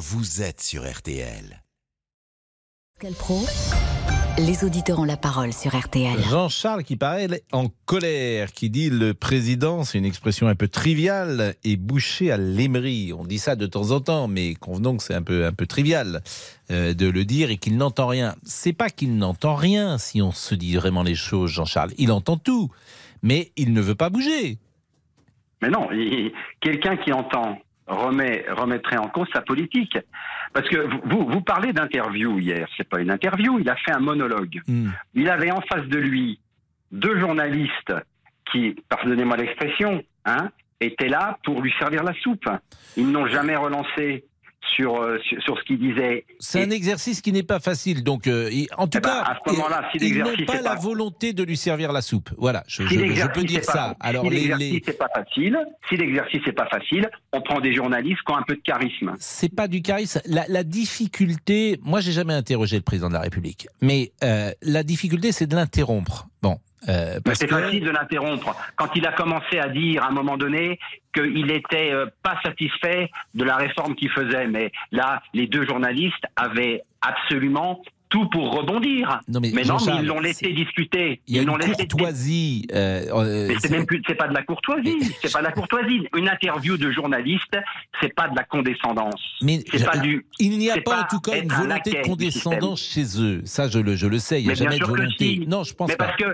vous êtes sur RTL. Pro, les auditeurs ont la parole sur RTL. Jean-Charles qui paraît en colère, qui dit le président, c'est une expression un peu triviale, est bouché à l'émery. On dit ça de temps en temps, mais convenons que c'est un peu, un peu trivial euh, de le dire et qu'il n'entend rien. C'est pas qu'il n'entend rien si on se dit vraiment les choses, Jean-Charles. Il entend tout, mais il ne veut pas bouger. Mais non, quelqu'un qui entend remet, remettrait en cause sa politique. Parce que vous, vous parlez d'interview hier, c'est pas une interview, il a fait un monologue. Hmm. Il avait en face de lui deux journalistes qui, pardonnez-moi l'expression, hein, étaient là pour lui servir la soupe. Ils n'ont jamais relancé sur, euh, sur, sur ce qu'il disait. C'est un exercice qui n'est pas facile. Donc, euh, en tout Eh ben, cas, à ce moment-là, si ils n'ont l'exercice pas la volonté de lui servir la soupe. Voilà, je, Si je- je l'exercice peux dire pas- ça. Alors, si l'exercice les, n'est pas facile, si l'exercice n'est pas facile, on prend des journalistes qui ont un peu de charisme. c'est pas du charisme. La, la difficulté, moi, j'ai jamais interrogé le président de la République, mais euh, la difficulté, c'est de l'interrompre. Bon, euh, Mais c'est que facile de l'interrompre. Quand il a commencé à dire à un moment donné qu'il n'était euh, pas satisfait de la réforme qu'il faisait, mais là, les deux journalistes avaient absolument tout pour rebondir. non, mais, Mais non, mais ils l'ont laissé discuter. Il y a ils l'ont une laissé courtoisie. euh, euh, Mais c'est même plus, c'est pas de la courtoisie. C'est pas de la courtoisie. Une interview de journaliste, c'est pas de la condescendance. mais C'est pas du. il n'y a pas, pas en tout cas une volonté de condescendance chez eux. Ça, je le, je le sais. Il n'y a jamais de que volonté. si. Non, je pense Mais pas. parce que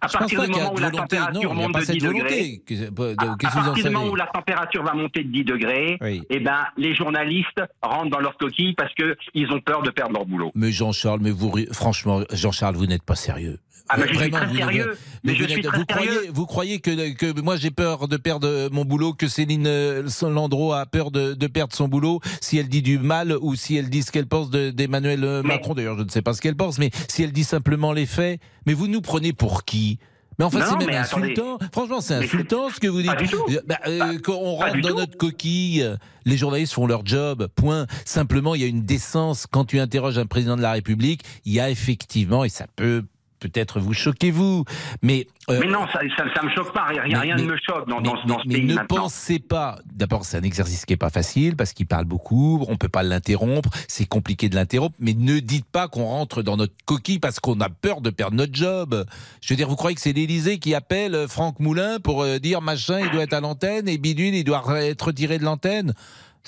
à Je partir du moment où la température monte de cette 10 degrés. Que- de- à, que partir du moment où la température va monter de 10 degrés, eh ben, les journalistes rentrent dans leur coquille parce qu'ils ont peur de perdre leur boulot. Mais Jean-Charles, mais vous, franchement, Jean-Charles, vous n'êtes pas sérieux. Ah, suis vous- sérieux. Mais Mais je vous, suis n'êtes- très vous sérieux. croyez, vous croyez que, que moi j'ai peur de perdre mon boulot, que Céline euh, Landreau a peur de, de perdre son boulot si elle dit du mal ou si elle dit ce qu'elle pense de- d'Emmanuel euh, Macron. D'ailleurs, je ne sais pas ce qu'elle pense, mais si elle dit simplement les faits. Mais vous nous prenez pour qui? Mais enfin, c'est même attendez. insultant. Franchement, c'est insultant ce que vous dites. Pas du tout. Euh, bah, euh, Pas- on rentre dans tout. notre coquille, les journalistes font leur job. Point. Simplement, il y a une décence. Quand tu interroges un président de la République, il y a effectivement, et ça peut peut-être vous choquer vous, mais euh, Mais non, ça, ça, ça me choque pas. Rien, mais- rien mais- ne me choque dans, mais, dans, dans mais- ce mais pays ne maintenant. pensez pas. D'abord, c'est un exercice qui est pas facile parce qu'il parle beaucoup. On peut pas l'interrompre. C'est compliqué de l'interrompre. Mais ne dites pas qu'on rentre dans notre coquille parce qu'on a peur de perdre notre job. Je veux dire, vous croyez que c'est l'Élysée qui appelle euh, Franck Moulin pour euh, dire machin, il doit être à l'antenne et bidule, il doit être retiré de l'antenne?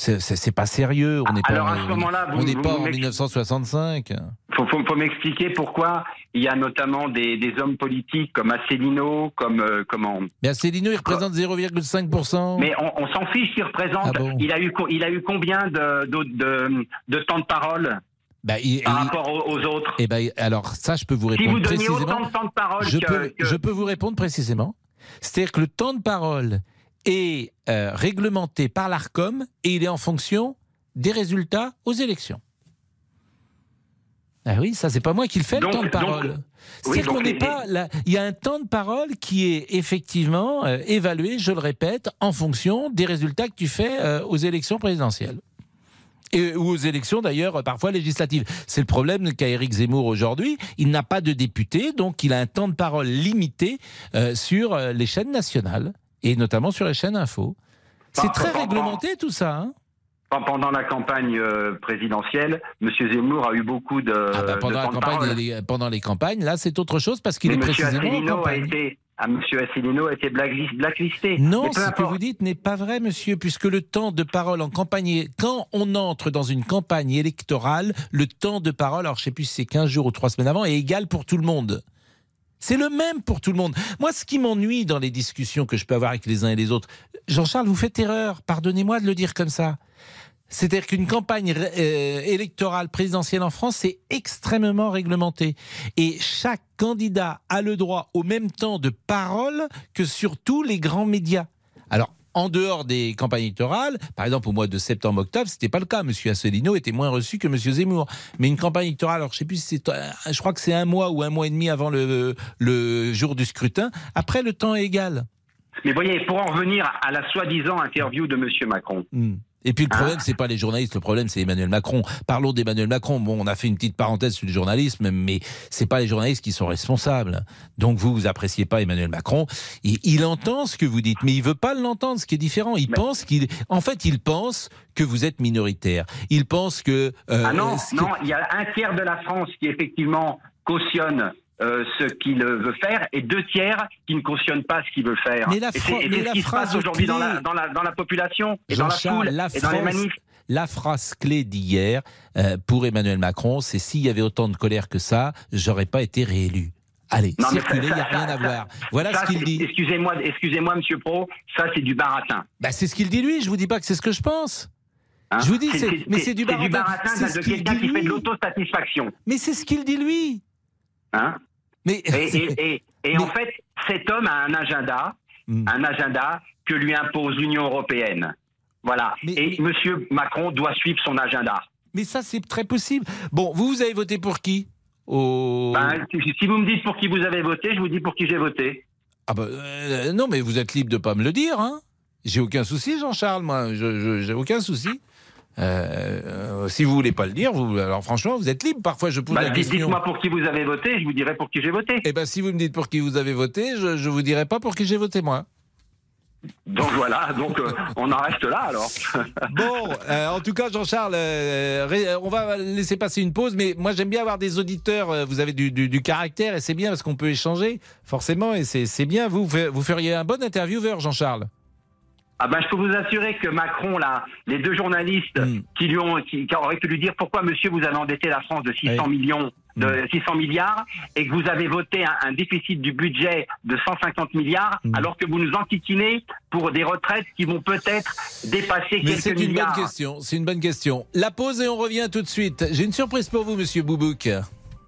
C'est- pas sérieux. On n'est pas, à vous- on n'est vous- pas en m'ex- 1965. faut, faut, faut m'expliquer pourquoi il y a notamment des, des hommes politiques comme Asselineau, comme euh, comment. Mais Asselineau, il représente 0,5%. Mais on, on s'en fiche qu'il représente. Ah bon il a eu il a eu combien de de, de, de temps de parole Bah, il- par il- rapport aux, aux autres? Eh ben, alors ça, je peux vous Si répondre vous donniez précisément. autant de temps de parole je, que, peux, que- je peux vous répondre précisément. C'est-à-dire que le temps de parole est euh, réglementé par l'ARCOM et il est en fonction des résultats aux élections. Ah oui, ça c'est pas moi qui le fais Donc- le temps de parole. C'est-à-dire donc qu'on n'est pas là. Il y a un temps de parole qui est effectivement euh, évalué, je le répète, en fonction des résultats que tu fais euh, aux élections présidentielles. Et, ou aux élections d'ailleurs euh, parfois législatives. C'est le problème qu'a Éric Zemmour aujourd'hui. Il n'a pas de député, donc il a un temps de parole limité euh, sur euh, les chaînes nationales et notamment sur les chaînes info. C'est très réglementé tout ça. hein. Pendant la campagne euh, présidentielle, M. Zemmour a eu beaucoup de, Ah bah, de pendant, la de les- pendant les campagnes, là c'est autre chose parce qu'il est M. précisément en a été, ah, Monsieur Asselineau a été blacklist- blacklisté. Non, ce que vous dites n'est pas vrai, monsieur, puisque le temps de parole en campagne, quand on entre dans une campagne électorale, le temps de parole, alors je sais plus si c'est 15 jours ou 3 semaines avant, est égal pour tout le monde. C'est le même pour tout le monde. Moi, ce qui m'ennuie dans les discussions que je peux avoir avec les uns et les autres, Jean-Charles, vous faites erreur, pardonnez-moi de le dire comme ça. C'est-à-dire qu'une campagne euh, électorale présidentielle en France, c'est extrêmement réglementé. Et chaque candidat a le droit au même temps de parole que sur tous les grands médias. Alors, en dehors des campagnes électorales, par exemple au mois de septembre-octobre, c'était pas le cas. Monsieur Asselineau était moins reçu que Monsieur Zemmour. Mais une campagne électorale, alors je sais plus si c'est, euh, je crois que c'est un mois ou un mois et demi avant le, le jour du scrutin. Après, le temps est égal. Mais voyez, pour en revenir à la soi-disant interview de M. Macron, Hmm. Et puis le Hein problème, c'est pas les journalistes, le problème c'est Emmanuel Macron. Parlons d'Emmanuel Macron. Bon, on a fait une petite parenthèse sur le journalisme, mais c'est pas les journalistes qui sont responsables. Donc vous, vous appréciez pas Emmanuel Macron. Il, il entend ce que vous dites, mais il veut pas l'entendre, ce qui est différent. Il Mais- pense qu'il, en fait, il pense que vous êtes minoritaire. Il pense que euh, Ah non, que- non, il y a un tiers de la France qui effectivement cautionne euh, ce qu'il veut faire et deux tiers qui ne cautionnent pas ce qu'il veut faire. Mais la et c'est ce qui se phrase passe aujourd'hui dans dans, la, dans la population et dans la foule la et dans les manifs. La phrase clé d'hier euh, pour Emmanuel Macron, c'est s'il y avait autant de colère que ça, j'aurais pas été réélu. Allez, Non, mais circulez, il ça- n'y a ça- rien à ça- voir. Voilà Ça, ce qu'il dit. Excusez-moi, excusez-moi, Monsieur Pro, ça c'est du baratin. Bah, c'est ce qu'il dit lui, je vous dis pas que c'est ce que je pense. hein? Je vous dis, c'est- mais c'est du C'est du baratin. baratin C'est de quelqu'un qui fait de l'autosatisfaction. Mais c'est ce qu'il dit lui. Hein? Mais et et, et, et Mais- en fait, cet homme a un agenda, Hmm. un agenda que lui impose l'Union européenne. Voilà. Mais- et mais- Monsieur Macron doit suivre son agenda. Mais ça, c'est très possible. Bon, vous, vous avez voté pour qui Au... Ben, si, vous me dites pour qui vous avez voté, je vous dis pour qui j'ai voté. Ah bah, euh, non, mais vous êtes libre de pas me le dire. Hein j'ai aucun souci, Jean-Charles, moi. Je, je- j'ai aucun souci. Euh, si vous voulez pas le dire, vous, alors franchement, vous êtes libre. Parfois, je pose Ben, la question. Dites-moi pour qui vous avez voté, je vous dirai pour qui j'ai voté. Eh ben, si vous me dites pour qui vous avez voté, je, je vous dirai pas pour qui j'ai voté moi. Donc voilà, donc euh, on en reste là alors. Bon, euh, en tout cas, Jean-Charles, euh, on va laisser passer une pause, mais moi j'aime bien avoir des auditeurs. Vous avez du, du- du caractère et c'est bien parce qu'on peut échanger, forcément, et c'est bien. Vous, vous feriez un bon intervieweur, Jean-Charles. Ah ben, je peux vous assurer que Macron, là, les deux journalistes Mm. qui lui ont, qui, qui auraient pu lui dire pourquoi, monsieur, vous avez endetté la France de 600 Oui. Mm. millions, de 600 milliards, et que vous avez voté un, un déficit du budget de 150 milliards, Mm. alors que vous nous enquiquinez pour des retraites qui vont peut-être dépasser Mais quelques c'est une milliards. bonne question. C'est une bonne question. La pause et on revient tout de suite. J'ai une surprise pour vous, Monsieur Boubouk.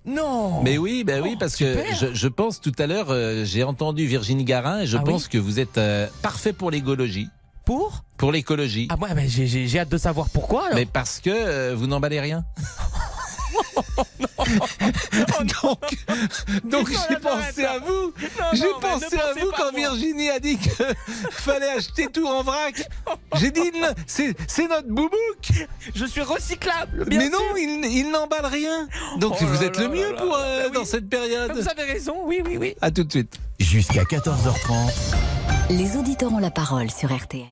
Non Mais oui, ben oui, parce que je, je pense tout à l'heure, euh, j'ai entendu Virginie Garin et je Ah oui pense que vous êtes euh, parfait pour l'écologie. Pour Pour l'écologie. Ah ouais, mais j'ai- j'ai j'ai hâte de savoir pourquoi. alors. Mais parce que euh, vous n'emballez rien. donc, donc Non, j'ai pensé à vous. Non, J'ai pensé à vous quand moi. Virginie a dit qu'il fallait acheter tout en vrac. J'ai dit, c'est c'est notre boubouk. Je suis recyclable. bien Mais non, il, il n'emballe rien. Donc Oh vous là êtes là le mieux là pour là. euh, Bah oui. dans cette période. Vous avez raison, oui, oui, oui. À tout de suite. Jusqu'à 14h30, Les auditeurs ont la parole sur RTL.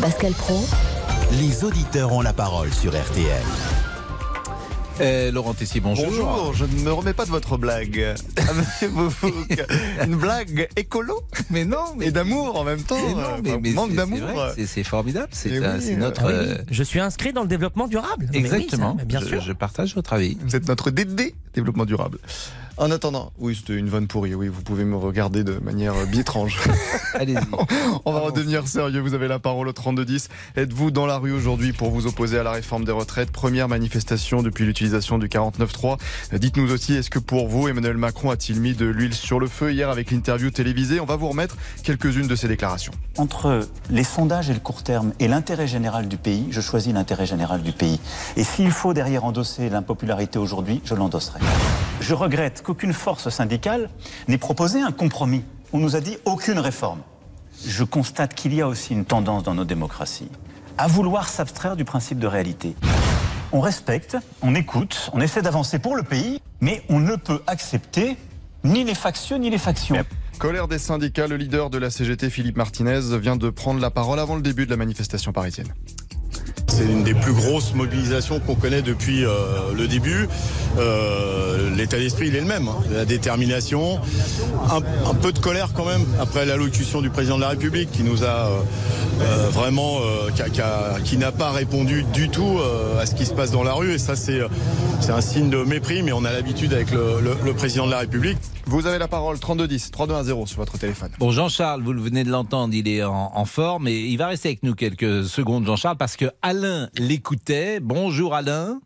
Pascal Pro, les auditeurs ont la parole sur RTL. Euh, Laurent Tessier, bonjour. Bonjour, je ne me remets pas de votre blague. Une blague écolo Mais non, mais et d'amour en même temps. mais non, euh, mais- enfin, mais manque c'est- d'amour. c'est formidable. C'est Eh oui, euh, notre. Ah oui, euh, Je suis inscrit dans le développement durable. Mais oui, ça, Exactement. mais bien je, sûr. je partage votre avis. Vous êtes notre DD, développement durable. En attendant, oui, c'était une vanne pourrie, oui, vous pouvez me regarder de manière euh, bi-étrange. Allez-y. On va redevenir sérieux, vous avez la parole au 3210. Êtes-vous dans la rue aujourd'hui pour vous opposer à la réforme des retraites? Première manifestation depuis l'utilisation du 49.3. Euh, Dites-nous aussi, est-ce que pour vous, Emmanuel Macron a-t-il mis de l'huile sur le feu hier avec l'interview télévisée? On va vous remettre quelques-unes de ses déclarations. Entre les sondages et le court terme et l'intérêt général du pays, je choisis l'intérêt général du pays. Et s'il faut derrière endosser l'impopularité aujourd'hui, je l'endosserai. Je regrette qu'aucune force syndicale n'ait proposé un compromis. On nous a dit aucune réforme. Je constate qu'il y a aussi une tendance dans nos démocraties à vouloir s'abstraire du principe de réalité. On respecte, on écoute, on essaie d'avancer pour le pays, mais on ne peut accepter ni les factieux ni les factions. Colère des syndicats, le leader de la CGT, Philippe Martinez, vient de prendre la parole avant le début de la manifestation parisienne. C'est une des plus grosses mobilisations qu'on connaît depuis euh, le début. Euh, L'état d'esprit, il est le même. hein. La détermination, un, peu de colère quand même après l'allocution du président de la République qui nous a euh, vraiment, qui n'a pas répondu du tout à ce qui se passe dans la rue. Et ça, c'est un signe de mépris, mais on a l'habitude avec le président de la République. Vous avez la parole 3210 3210 sur votre téléphone. Bon, Jean-Charles, vous le venez de l'entendre, il est en, en forme et il va rester avec nous quelques secondes, Jean-Charles, parce que Alain l'écoutait. Bonjour Alain.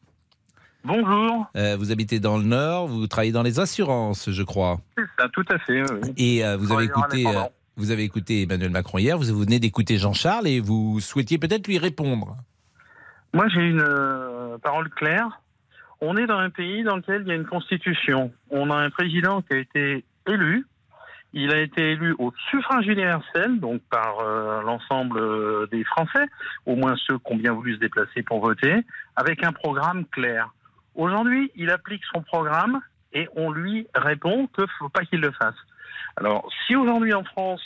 Bonjour, Euh, vous habitez dans le Nord, vous travaillez dans les assurances, je crois. c'est ça, tout à fait. oui. Et euh, vous avez écouté, euh, vous avez écouté Emmanuel Macron hier. Vous venez d'écouter Jean-Charles et vous souhaitiez peut-être lui répondre. Moi, j'ai une euh, parole claire. On est dans un pays dans lequel il y a une constitution. On a un président qui a été élu Il a été élu au suffrage universel, donc par euh, l'ensemble euh, des Français, au moins ceux qui ont bien voulu se déplacer pour voter, avec un programme clair. Aujourd'hui, il applique son programme et on lui répond qu'il ne faut pas qu'il le fasse. Alors, si aujourd'hui en France,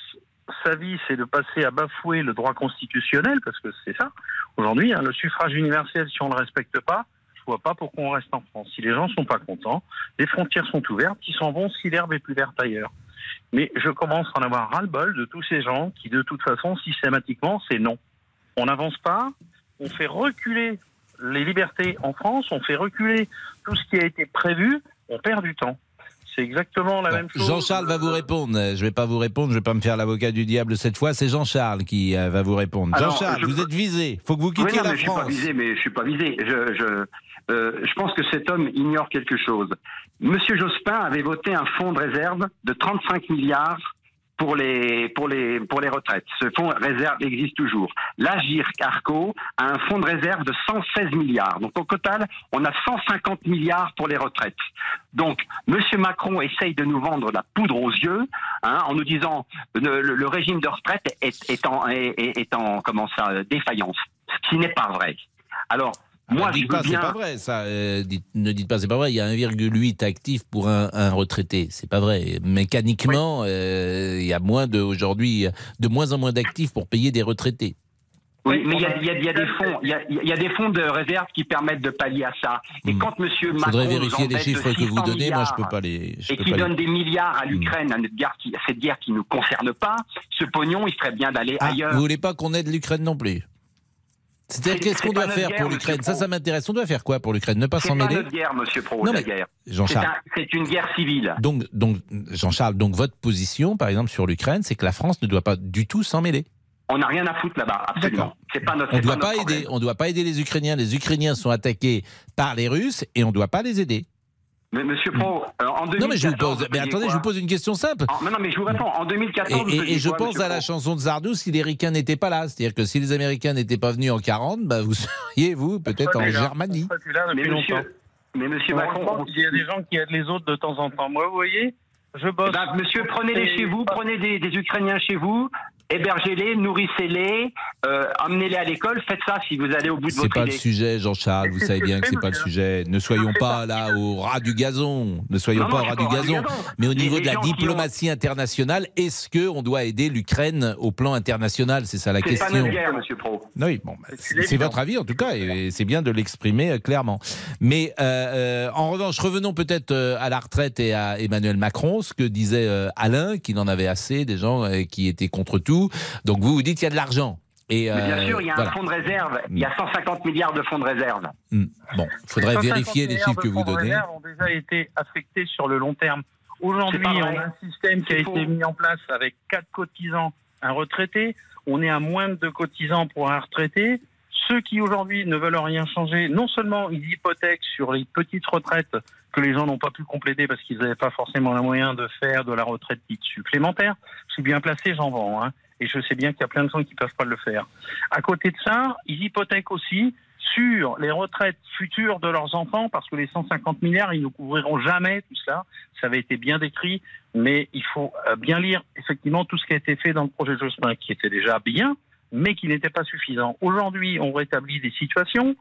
sa vie, c'est de passer à bafouer le droit constitutionnel, parce que c'est ça, aujourd'hui, hein, le suffrage universel, si on ne le respecte pas, je vois pas pourquoi on reste en France. Si les gens sont pas contents, les frontières sont ouvertes, ils s'en vont si l'herbe est plus verte ailleurs. Mais je commence à en avoir ras-le-bol de tous ces gens qui, de toute façon, systématiquement, c'est non. On n'avance pas, on fait reculer les libertés en France, on fait reculer tout ce qui a été prévu, on perd du temps. C'est exactement la même chose. Jean-Charles va vous répondre. Je ne vais pas vous répondre, je ne vais pas me faire l'avocat du diable cette fois. C'est Jean-Charles qui euh, va vous répondre. Jean-Charles, vous êtes visé. Il faut que vous quittiez oui, non, la mais France. Je suis pas visé, mais je suis pas visé. Je, je, euh, je pense que cet homme ignore quelque chose. Monsieur Jospin avait voté un fonds de réserve de 35 milliards pour les, pour les, pour les retraites. Ce fonds réserve existe toujours. L'Agir Carco a un fonds de réserve de 116 milliards. Donc au total, on a 150 milliards pour les retraites. Donc Monsieur Macron essaye de nous vendre la poudre aux yeux hein, en nous disant le, le, régime de retraite est, en, est en comment ça, défaillance. Ce qui n'est pas vrai. Alors, moi, ne dites je pas, veux c'est bien. pas vrai, ça. euh, dites- ne dites pas, c'est pas vrai. Il y a 1,8 actifs pour un, un retraité. C'est pas vrai. Mécaniquement, euh, il y a moins de, aujourd'hui, de moins en moins d'actifs pour payer des retraités. Oui, mais il y a, il y a- il y a des fonds, il y a, il y a des fonds de réserve qui permettent de pallier à ça. Et Hmm. quand Monsieur Il Macron faudrait vérifier les chiffres que vous 600 donnez. Moi, je peux milliards pas les. je et qui les- donne des milliards à Hmm. l'Ukraine, à notre guerre qui, cette guerre qui nous concerne pas, ce pognon, il serait bien d'aller Ah, ailleurs. vous voulez pas qu'on aide l'Ukraine non plus? C'est-à-dire, C'est- qu'est-ce c'est qu'on doit faire guerre, pour l'Ukraine Ça, ça m'intéresse. On doit faire quoi pour l'Ukraine Ne pas C'est s'en pas mêler notre guerre, Monsieur Pro, Non, la mais, guerre. Jean-Charles. C'est un- C'est une guerre civile. Donc, donc Jean-Charles, donc votre position, par exemple, sur l'Ukraine, c'est que la France ne doit pas du tout s'en mêler. On n'a rien à foutre là-bas, absolument. C'est pas notre. On c'est ne doit pas aider. On doit pas aider les Ukrainiens. Les Ukrainiens sont attaqués par les Russes et on ne doit pas les aider. Mais Monsieur Pro, euh, en 2014. non, mais je vous pose. Mais attendez, je vous pose une question simple. En- mais non, mais je vous réponds. En 2014. Et, je quoi, pense monsieur à la chanson de Zardou si les Ricains n'étaient pas là. C'est-à-dire que si les Américains n'étaient pas venus en 40, bah, vous seriez, vous, peut-être en. Germanie. Mais longtemps. monsieur, mais Monsieur Heureusement Macron, qu'il y a des gens qui aident les autres de temps en temps. Moi, vous voyez, je bosse. Eh ben, monsieur, prenez-les chez vous, prenez des, des Ukrainiens chez vous, hébergez-les, nourrissez-les, euh, emmenez-les à l'école, faites ça si vous allez au bout de C'est votre pas le idée. sujet, Jean-Charles. Vous c'est savez bien que c'est pas le sujet. Ne soyons pas là au ras du gazon. Ne soyons Non, pas non, au ras du gazon. Mais au niveau les de la qui ont- diplomatie internationale, est-ce que on doit aider l'Ukraine au plan international? C'est ça la C'est pas question. notre guerre, monsieur Pro. Oui, bon, C'est c'est c'est votre avis en tout cas, et c'est bien de l'exprimer euh, clairement. Mais euh, euh, en revanche, revenons peut-être à la retraite et à Emmanuel Macron, ce que disait euh, Alain, qu'il en avait assez des gens euh, qui étaient contre tout. Donc vous vous dites qu'il y a de l'argent. Et, Mais bien euh, sûr, il y a voilà. un fonds de réserve, il y a 150 milliards de fonds de réserve. Hmm. Bon, il faudrait 150 vérifier les chiffres que vous fonds de donnez. réserve ont déjà été affectés sur le long terme. Aujourd'hui, on a un système qui a été mis en place avec quatre cotisants, un retraité. On est à moins de cotisants pour un retraité. Ceux qui aujourd'hui ne veulent rien changer, non seulement ils hypothèquent sur les petites retraites que les gens n'ont pas pu compléter parce qu'ils n'avaient pas forcément les moyens de faire de la retraite dite supplémentaire. Je suis bien placé, j'en vends. Hein. Et je sais bien qu'il y a plein de gens qui ne peuvent pas le faire. À côté de ça, ils hypothèquent aussi sur les retraites futures de leurs enfants, parce que les 150 milliards, ils ne couvriront jamais tout cela. Ça avait été bien décrit, mais il faut euh, bien lire effectivement tout ce qui a été fait dans le projet de Jospin, qui était déjà bien, mais qui n'était pas suffisant. Aujourd'hui, on rétablit des situations,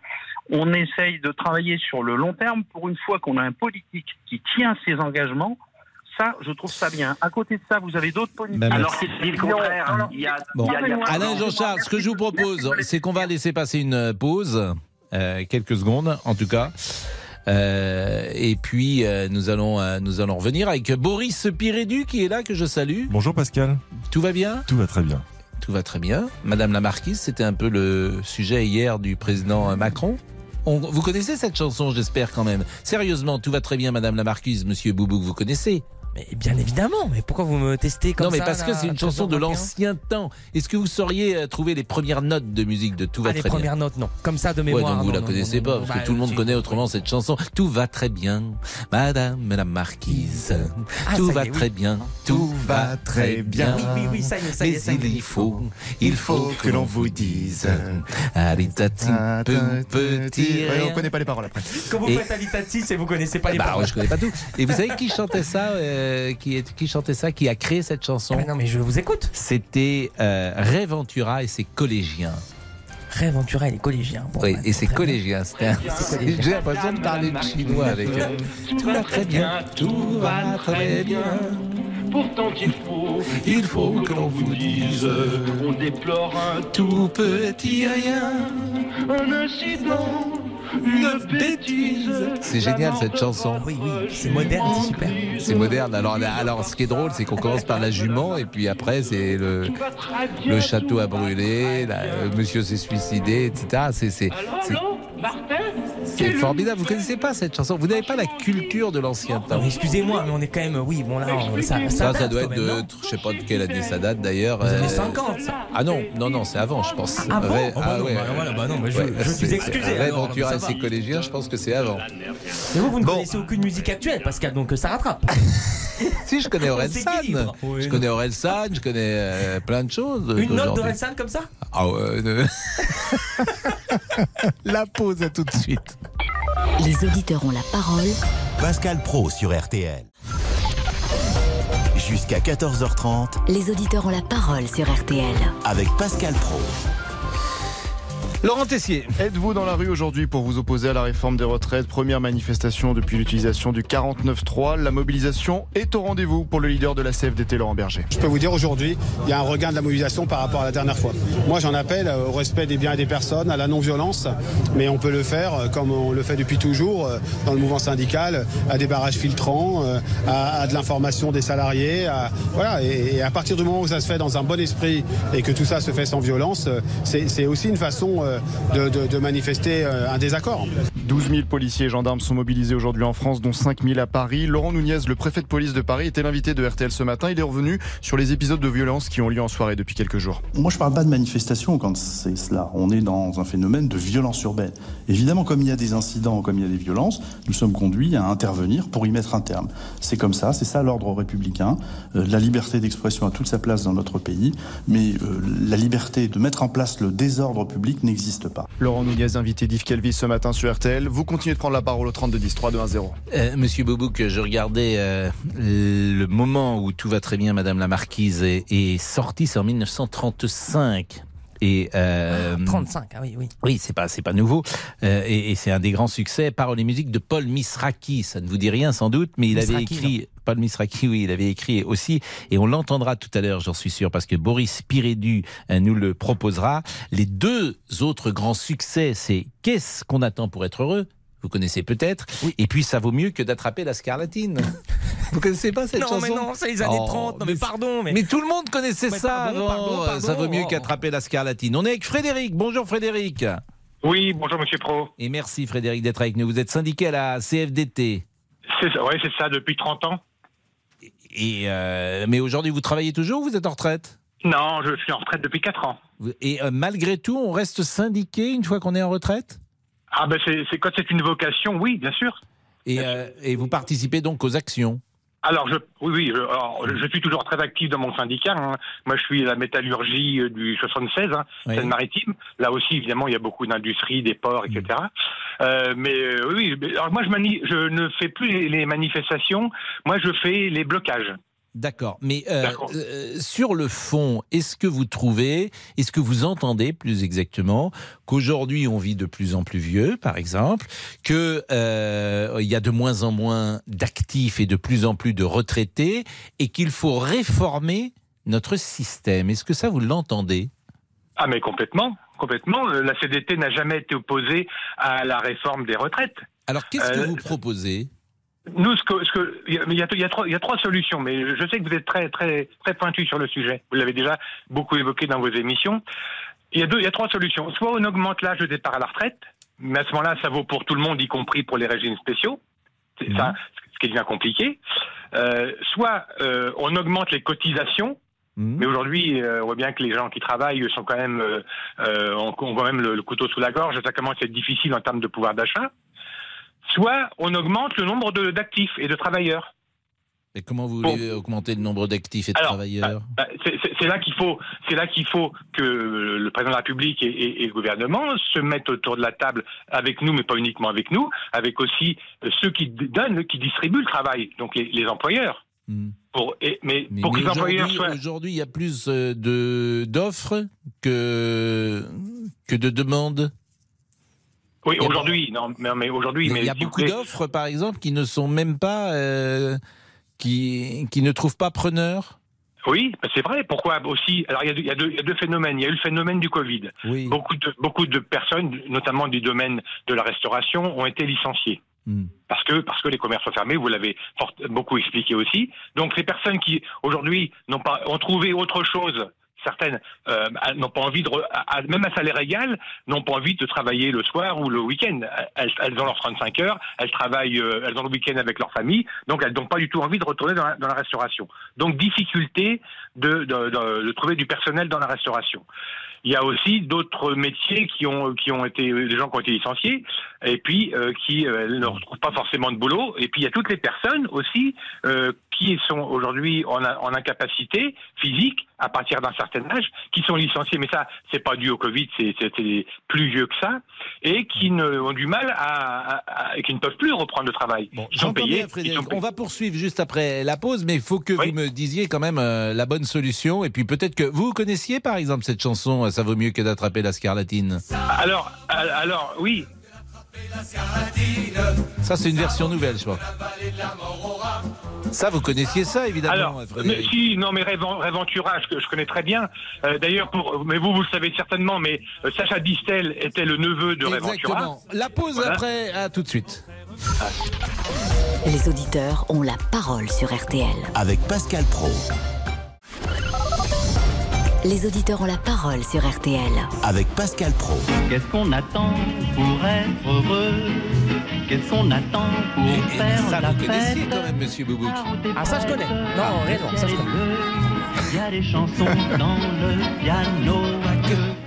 on essaye de travailler sur le long terme. Pour une fois qu'on a un politique qui tient ses engagements, ça, je trouve ça bien. À côté de ça, vous avez d'autres politiques. Ben, Alors qu'il dit le contraire. Il y a, Bon. il y a- il y a- Alain Jean-Charles, ce que je vous propose, c'est qu'on va laisser passer une pause, euh, quelques secondes en tout cas. Euh, et puis euh, nous allons euh, nous allons revenir avec Boris Pirédu qui est là que je salue. Bonjour Pascal. Tout va bien? Tout va très bien. Tout va très bien. Madame la marquise, c'était un peu le sujet hier du président Macron. On- vous connaissez cette chanson, j'espère quand même? Sérieusement, tout va très bien, Madame la marquise, Monsieur Boubouk, vous connaissez? Mais bien évidemment, mais pourquoi vous me testez comme Non, mais ça parce que c'est une chanson de 13h21? l'ancien temps. Est-ce que vous sauriez euh, trouver les premières notes de musique de Tout va Ah, les très bien premières notes, non. Comme ça, de Ouais, mémoire. donc vous non, la non, connaissez pas, parce bah, que tout le monde connaît autrement cette chanson. Tout va très bien, Madame la Marquise. Ah, tout ça va est, oui. très bien, tout va très bien. Oui, oui, oui, ça y est, ça y est, Mais ça y est. il faut, il faut que l'on vous dise. Aritati, peu, petit. Ouais, on connaît pas les paroles après. Quand vous faites Alitati, c'est vous connaissez pas les Bah paroles. ouais, je connais pas tout. Et vous savez qui chantait ça euh, qui, est- qui chantait ça, qui a créé cette chanson Mais non, mais je vous écoute. C'était euh, Ray Ventura et ses collégiens. Ray Ventura, il est collégien. Bon, Oui, ouais, et C'est collégien. J'ai l'impression de parler de chinois avec eux. Tout va très bien, tout va très bien. Pourtant il faut, Il faut que l'on vous dise on déplore un, tout petit rien, un incident, une bêtise. C'est génial cette chanson. Oui, oui, c'est moderne, c'est super. C'est moderne. Alors, alors, ce qui est drôle, c'est qu'on commence par la jument et puis après, c'est le, le château a brûlé, la- monsieur s'est suicidé, etc. C'est, c'est, c'est, c'est formidable. Vous connaissez pas cette chanson Vous n'avez pas la culture de l'ancien temps. excusez-moi, mais on est quand même. Oui, bon là, on- ça, ça, Ça, ça doit être même, de, je sais pas de quelle année ça date d'ailleurs. Les années euh, 50, ça. Ah non, non, non, c'est avant, je pense. Ah Ray- Oh, bah non, bah voilà, bah non, mais je- je suis excusé, alors, Ventura et ses collégiens, je pense que c'est avant. Mais vous, vous ne Bon. connaissez aucune musique actuelle, Pascal, donc euh, ça rattrape. Si, je connais On Orelsan. Oui, Je connais Orelsan, je connais euh, plein de choses. Une note d'Orelsan comme ça? Ah ouais. La pause à tout de suite. Les auditeurs ont la parole. Pascal Pro sur RTL. Jusqu'à 14h30 Les auditeurs ont la parole sur RTL. avec Pascal Pro. Laurent Tessier. Êtes-vous dans la rue aujourd'hui pour vous opposer à la réforme des retraites? Première manifestation depuis l'utilisation du 49.3. La mobilisation est au rendez-vous pour le leader de la CFDT, Laurent Berger. Je peux vous dire aujourd'hui, il y a un regain de la mobilisation par rapport à la dernière fois. Moi, j'en appelle euh, au respect des biens et des personnes, à la non-violence, mais on peut le faire euh, comme on le fait depuis toujours euh, dans le mouvement syndical, à des barrages filtrants, à, à de l'information des salariés. à- voilà, et, et à partir du moment où ça se fait dans un bon esprit et que tout ça se fait sans violence, c'est c'est aussi une façon euh, de, de- de manifester euh, un désaccord. 12 000 policiers et gendarmes sont mobilisés aujourd'hui en France, dont 5 000 à Paris. Laurent Nunez, le préfet de police de Paris, était l'invité de RTL ce matin. Il est revenu sur les épisodes de violence qui ont lieu en soirée depuis quelques jours. Moi, je parle pas de manifestation quand c'est cela. On est dans un phénomène de violence urbaine. Évidemment, comme il y a des incidents, comme il y a des violences, nous sommes conduits à intervenir pour y mettre un terme. C'est comme ça, c'est ça l'ordre républicain. Euh, la liberté d'expression a toute sa place dans notre pays, mais euh, la liberté de mettre en place le désordre public n'existe pas. Laurent Nunez, invité d'Yves Calvi ce matin sur RTL. Vous continuez de prendre la parole au 32 10 3 2 1 0. Euh, Monsieur Boubouk, je regardais euh, le moment où tout va très bien, Madame la Marquise, est, est sorti, c'est en 1935. Et euh, 35, ah oui, oui. Oui, c'est pas c'est pas nouveau Euh, et, et c'est un des grands succès. Paroles et musique de Paul Misraki. Ça ne vous dit rien sans doute, mais il avait écrit Paul Misraki, oui, il avait écrit aussi, et on l'entendra tout à l'heure, j'en suis sûr, parce que Boris Pirédu euh, nous le proposera. Les deux autres grands succès, c'est Qu'est-ce qu'on attend pour être heureux? Vous connaissez peut-être. Et puis, ça vaut mieux que d'attraper la scarlatine. Vous connaissez pas cette Non, chanson mais non, c'est les années Oh, 30. Non, mais pardon, mais. mais tout le monde connaissait Mais ça pardon, avant. pardon, pardon. ça vaut mieux Oh. qu'attraper la scarlatine. On est avec Frédéric. Bonjour Frédéric. Oui, bonjour Monsieur Pro. Et merci Frédéric d'être avec nous. Vous êtes syndiqué à la CFDT. C'est ça, ouais, c'est ça depuis 30 ans. Et euh, mais aujourd'hui, vous travaillez toujours ou vous êtes en retraite? Non, je suis en retraite depuis 4 ans. Et euh, malgré tout, on reste syndiqué une fois qu'on est en retraite? Ah ben c'est quand c'est une vocation, oui, bien sûr. et, euh, et vous participez donc aux actions Alors, je, oui, oui, je, alors, je suis toujours très actif dans mon syndicat. hein. Moi, je suis à la métallurgie euh, du 76, hein, Oui. Seine-Maritime. Là aussi, évidemment, il y a beaucoup d'industries, des ports, etc. Euh, mais euh, oui, alors moi, je, je ne fais plus les manifestations. Moi, je fais les blocages. D'accord. Mais euh, euh, sur le fond, est-ce que vous trouvez, est-ce que vous entendez plus exactement qu'aujourd'hui on vit de plus en plus vieux, par exemple, que euh, il y a de moins en moins d'actifs et de plus en plus de retraités, et qu'il faut réformer notre système? Est-ce que ça vous l'entendez? Ah, mais complètement, complètement. La CDT n'a jamais été opposée à la réforme des retraites. Alors qu'est-ce que Euh, vous proposez? Nous, ce que, ce que, il y a, y a- y a trois, solutions, mais je sais que vous êtes très, très, très pointu sur le sujet. Vous l'avez déjà beaucoup évoqué dans vos émissions. Il y a deux, il y a trois solutions. Soit on augmente l'âge de départ à la retraite, mais à ce moment-là, ça vaut pour tout le monde, y compris pour les régimes spéciaux. C'est ça, ce qui devient compliqué. Euh, soit euh, on augmente les cotisations. Mais aujourd'hui, euh, on voit bien que les gens qui travaillent sont quand même, euh, euh, on, on voit même le, le couteau sous la gorge. Ça commence à être difficile en termes de pouvoir d'achat soit on augmente le nombre d'actifs et de travailleurs. Et comment vous voulez augmenter le nombre d'actifs et de Alors, travailleurs Bah, c'est- C'est là qu'il faut, c'est là qu'il faut que le président de la République et, et- et le gouvernement se mettent autour de la table avec nous, mais pas uniquement avec nous, avec aussi euh, ceux qui donnent, qui distribuent le travail, donc les, les employeurs. Pour, et- mais, Mais, pour que les employeurs aujourd'hui, soient. aujourd'hui, il y a plus euh, de d'offres que que de demandes. Oui, aujourd'hui, non, mais, mais aujourd'hui, Il y a beaucoup d'offres, par exemple, qui ne sont même pas, euh, qui qui ne trouvent pas preneur? Oui, ben c'est vrai. Pourquoi aussi? Alors il y, a deux, il, y a deux, il y a deux phénomènes. Il y a eu le phénomène du Covid. Oui. Beaucoup de beaucoup de personnes, notamment du domaine de la restauration, ont été licenciées. Hmm. Parce que parce que les commerces sont fermés, vous l'avez fort- beaucoup expliqué aussi. Donc les personnes qui aujourd'hui n'ont pas ont trouvé autre chose. Certaines euh, n'ont pas envie de, même à salaire égal, n'ont pas envie de travailler le soir ou le week-end. Elles, ont leurs 35 heures, elles travaillent, euh, elles ont le week-end avec leur famille, donc elles n'ont pas du tout envie de retourner dans la, restauration. Donc difficulté de, trouver du personnel dans la restauration. Il y a aussi d'autres métiers qui ont été des gens qui ont été licenciés et puis euh, qui ne retrouvent pas forcément de boulot. Et puis il y a toutes les personnes aussi qui sont aujourd'hui en, incapacité physique à partir d'un certain âge, qui sont licenciés. Mais ça, c'est pas dû au Covid, c'est plus vieux que ça, et qui ne, ont du mal à, à- à- et qui ne peuvent plus reprendre le travail. ils sont J'entends payés. bien, ils sont payés. On va poursuivre juste après la pause, mais il faut que vous me disiez quand même euh, la bonne solution. Et puis peut-être que vous connaissiez, par exemple, cette chanson euh, Ça vaut mieux que d'attraper la scarlatine. Alors, alors, oui. Ça, c'est une version nouvelle, je crois. Ça, vous connaissiez ça, évidemment, Alors, mais Frédéric. si, non, mais Réven- Réventura, je, je connais très bien. Euh, D'ailleurs, pour, mais vous, vous le savez certainement, mais euh, Sacha Distel était le neveu de Réventura. Exactement. La pause Voilà. après, à tout de suite. Les auditeurs ont la parole sur RTL. Avec Pascal Pro. Les auditeurs ont la parole sur RTL. Avec Pascal Pro. Qu'est-ce qu'on attend pour être heureux? Qu'est-ce qu'on attend pour faire ça, la vous connaissiez fête? quand même, monsieur Boubouk. Ah, ça, je connais. Non, réellement, ça, je connais. Il y a des chansons dans le piano.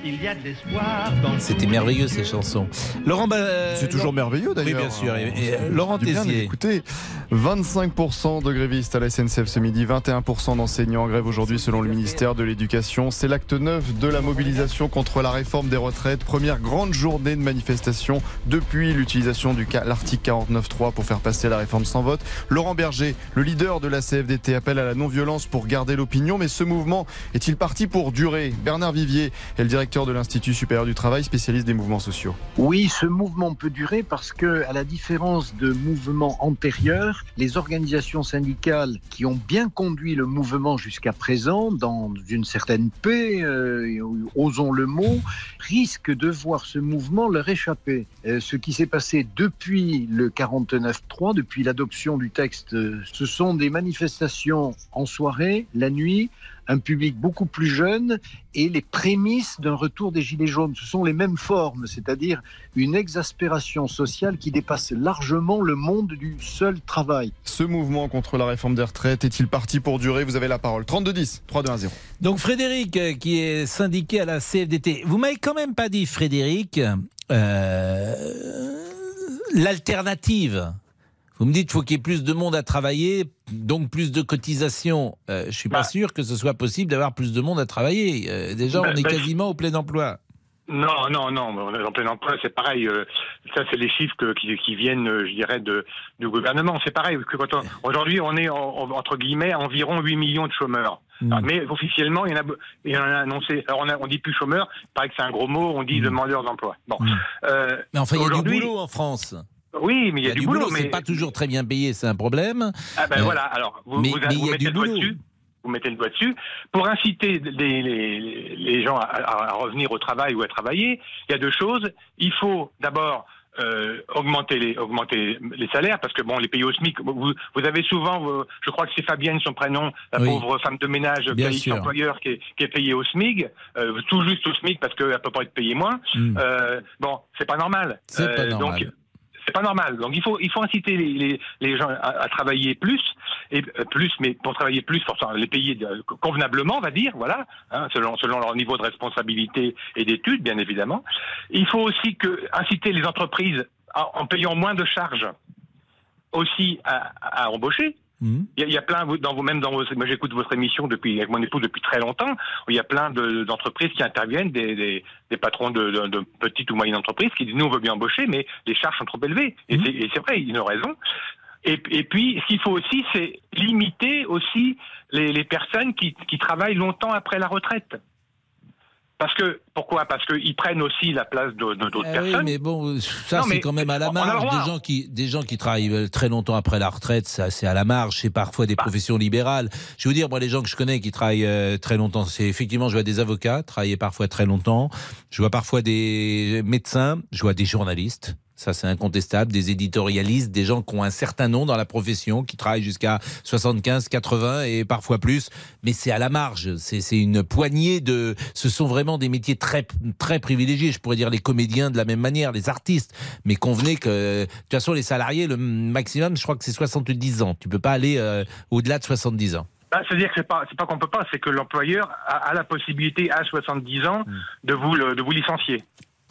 Il y a de l'espoir dans le C'était merveilleux, ces chansons. Laurent Ba- C'est toujours Laurent- merveilleux d'ailleurs. Oui, bien sûr. Et- et, euh, Laurent Tézier. l'écouter. 25% de grévistes à la SNCF ce midi, 21% d'enseignants en grève aujourd'hui selon le ministère de l'Éducation. C'est l'acte 9 de la mobilisation contre la réforme des retraites. Première grande journée de manifestation depuis l'utilisation du l'article 49.3 pour faire passer la réforme sans vote. Laurent Berger, le leader de la CFDT, appelle à la non-violence pour garder l'opinion. Mais ce mouvement est-il parti pour durer? Bernard Vivier est le directeur de l'Institut supérieur du travail, spécialiste des mouvements sociaux. Oui, ce mouvement peut durer parce que, à la différence de mouvements antérieurs, les organisations syndicales qui ont bien conduit le mouvement jusqu'à présent, dans une certaine paix, euh, osons le mot, risquent de voir ce mouvement leur échapper. Euh, ce qui s'est passé depuis le 49.3, depuis l'adoption du texte, ce sont des manifestations en soirée, la nuit, un public beaucoup plus jeune et les prémices d'un retour des Gilets jaunes. Ce sont les mêmes formes, c'est-à-dire une exaspération sociale qui dépasse largement le monde du seul travail. Ce mouvement contre la réforme des retraites est-il parti pour durer? Vous avez la parole. 32-10, 3-2-1-0. Donc Frédéric, euh, qui est syndiqué à la CFDT, vous m'avez quand même pas dit, Frédéric, euh, l'alternative. Vous me dites qu'il faut qu'il y ait plus de monde à travailler, donc plus de cotisations. Euh, je suis pas Bah. sûr que ce soit possible d'avoir plus de monde à travailler. Euh, déjà, Bah, on est bah, quasiment au plein emploi. Non, non, non, on est en plein emploi, c'est pareil. euh, ça, c'est les chiffres que- qui, qui viennent, je dirais, de, du gouvernement. C'est pareil. Aujourd'hui, on est, en- en- entre guillemets, à environ 8 millions de chômeurs. Mm. Ah, Mais officiellement, il y en a, il y en a annoncé. Alors, on, a, on dit plus chômeurs, il paraît que c'est un gros mot, on dit demandeurs d'emploi. Bon. Euh, Mm. Mais enfin, il y a du boulot en France. Oui, mais il y a, du boulot. C'est mais pas toujours très bien payé, c'est un problème. Ah ben Euh, voilà, alors vous, mais- vous, mais vous mettez le doigt boulot. dessus. Vous mettez le doigt dessus. Pour inciter les, les- les gens à, à- revenir au travail ou à travailler, il y a deux choses. Il faut d'abord euh, augmenter les augmenter les salaires parce que bon les pays au SMIC vous, vous avez souvent vous- je crois que c'est Fabienne son prénom la Oui. pauvre femme de ménage pays employeur qui est, qui est payée au SMIC euh, tout juste au SMIC parce qu'elle peut pas être payée moins Mm. euh, bon c'est pas normal C'est pas Euh, normal. donc c'est pas normal. Donc il faut il faut inciter les, les, les gens à, à travailler plus et euh, plus, mais pour travailler plus, pour les payer euh, convenablement, on va dire, voilà, hein, selon selon leur niveau de responsabilité et d'études, bien évidemment. Il faut aussi que inciter les entreprises en payant moins de charges aussi à, à embaucher. Mhm. Il y, a, il y a plein, dans vous même dans vos, moi j'écoute votre émission depuis avec mon époux depuis très longtemps. où Il y a plein de- d'entreprises qui interviennent, des, des, des patrons de, de- de petites ou moyennes entreprises qui disent nous on veut bien embaucher, mais les charges sont trop élevées. Et c'est- et c'est vrai, ils ont raison. Et, et puis, ce qu'il faut aussi, c'est limiter aussi les, les personnes qui, qui travaillent longtemps après la retraite. Parce que pourquoi? Parce qu'ils prennent aussi la place de de- d'autres Eh oui, personnes. mais bon, ça Non, c'est quand même à la marge. Des gens qui, des gens qui travaillent euh, très longtemps après la retraite, ça c'est à la marge. C'est parfois Bah. des professions libérales. Je vais vous dire, moi, les gens que je connais qui travaillent euh, très longtemps, c'est effectivement, je vois des avocats travailler parfois très longtemps. Je vois parfois des médecins. Je vois des journalistes. Ça, c'est incontestable. Des éditorialistes, des gens qui ont un certain nom dans la profession, qui travaillent jusqu'à 75, 80 et parfois plus. Mais c'est à la marge. C'est une poignée de. Ce sont vraiment des métiers très, très privilégiés. Je pourrais dire les comédiens de la même manière, les artistes. Mais convenez que, de toute façon, les salariés, le maximum, je crois que c'est 70 ans. Tu peux pas aller euh, au-delà de 70 ans. Bah, C'est-à-dire que c'est pas, pas qu'on peut pas, c'est que l'employeur a, a la possibilité à 70 ans Hmm. de vous le- de vous licencier.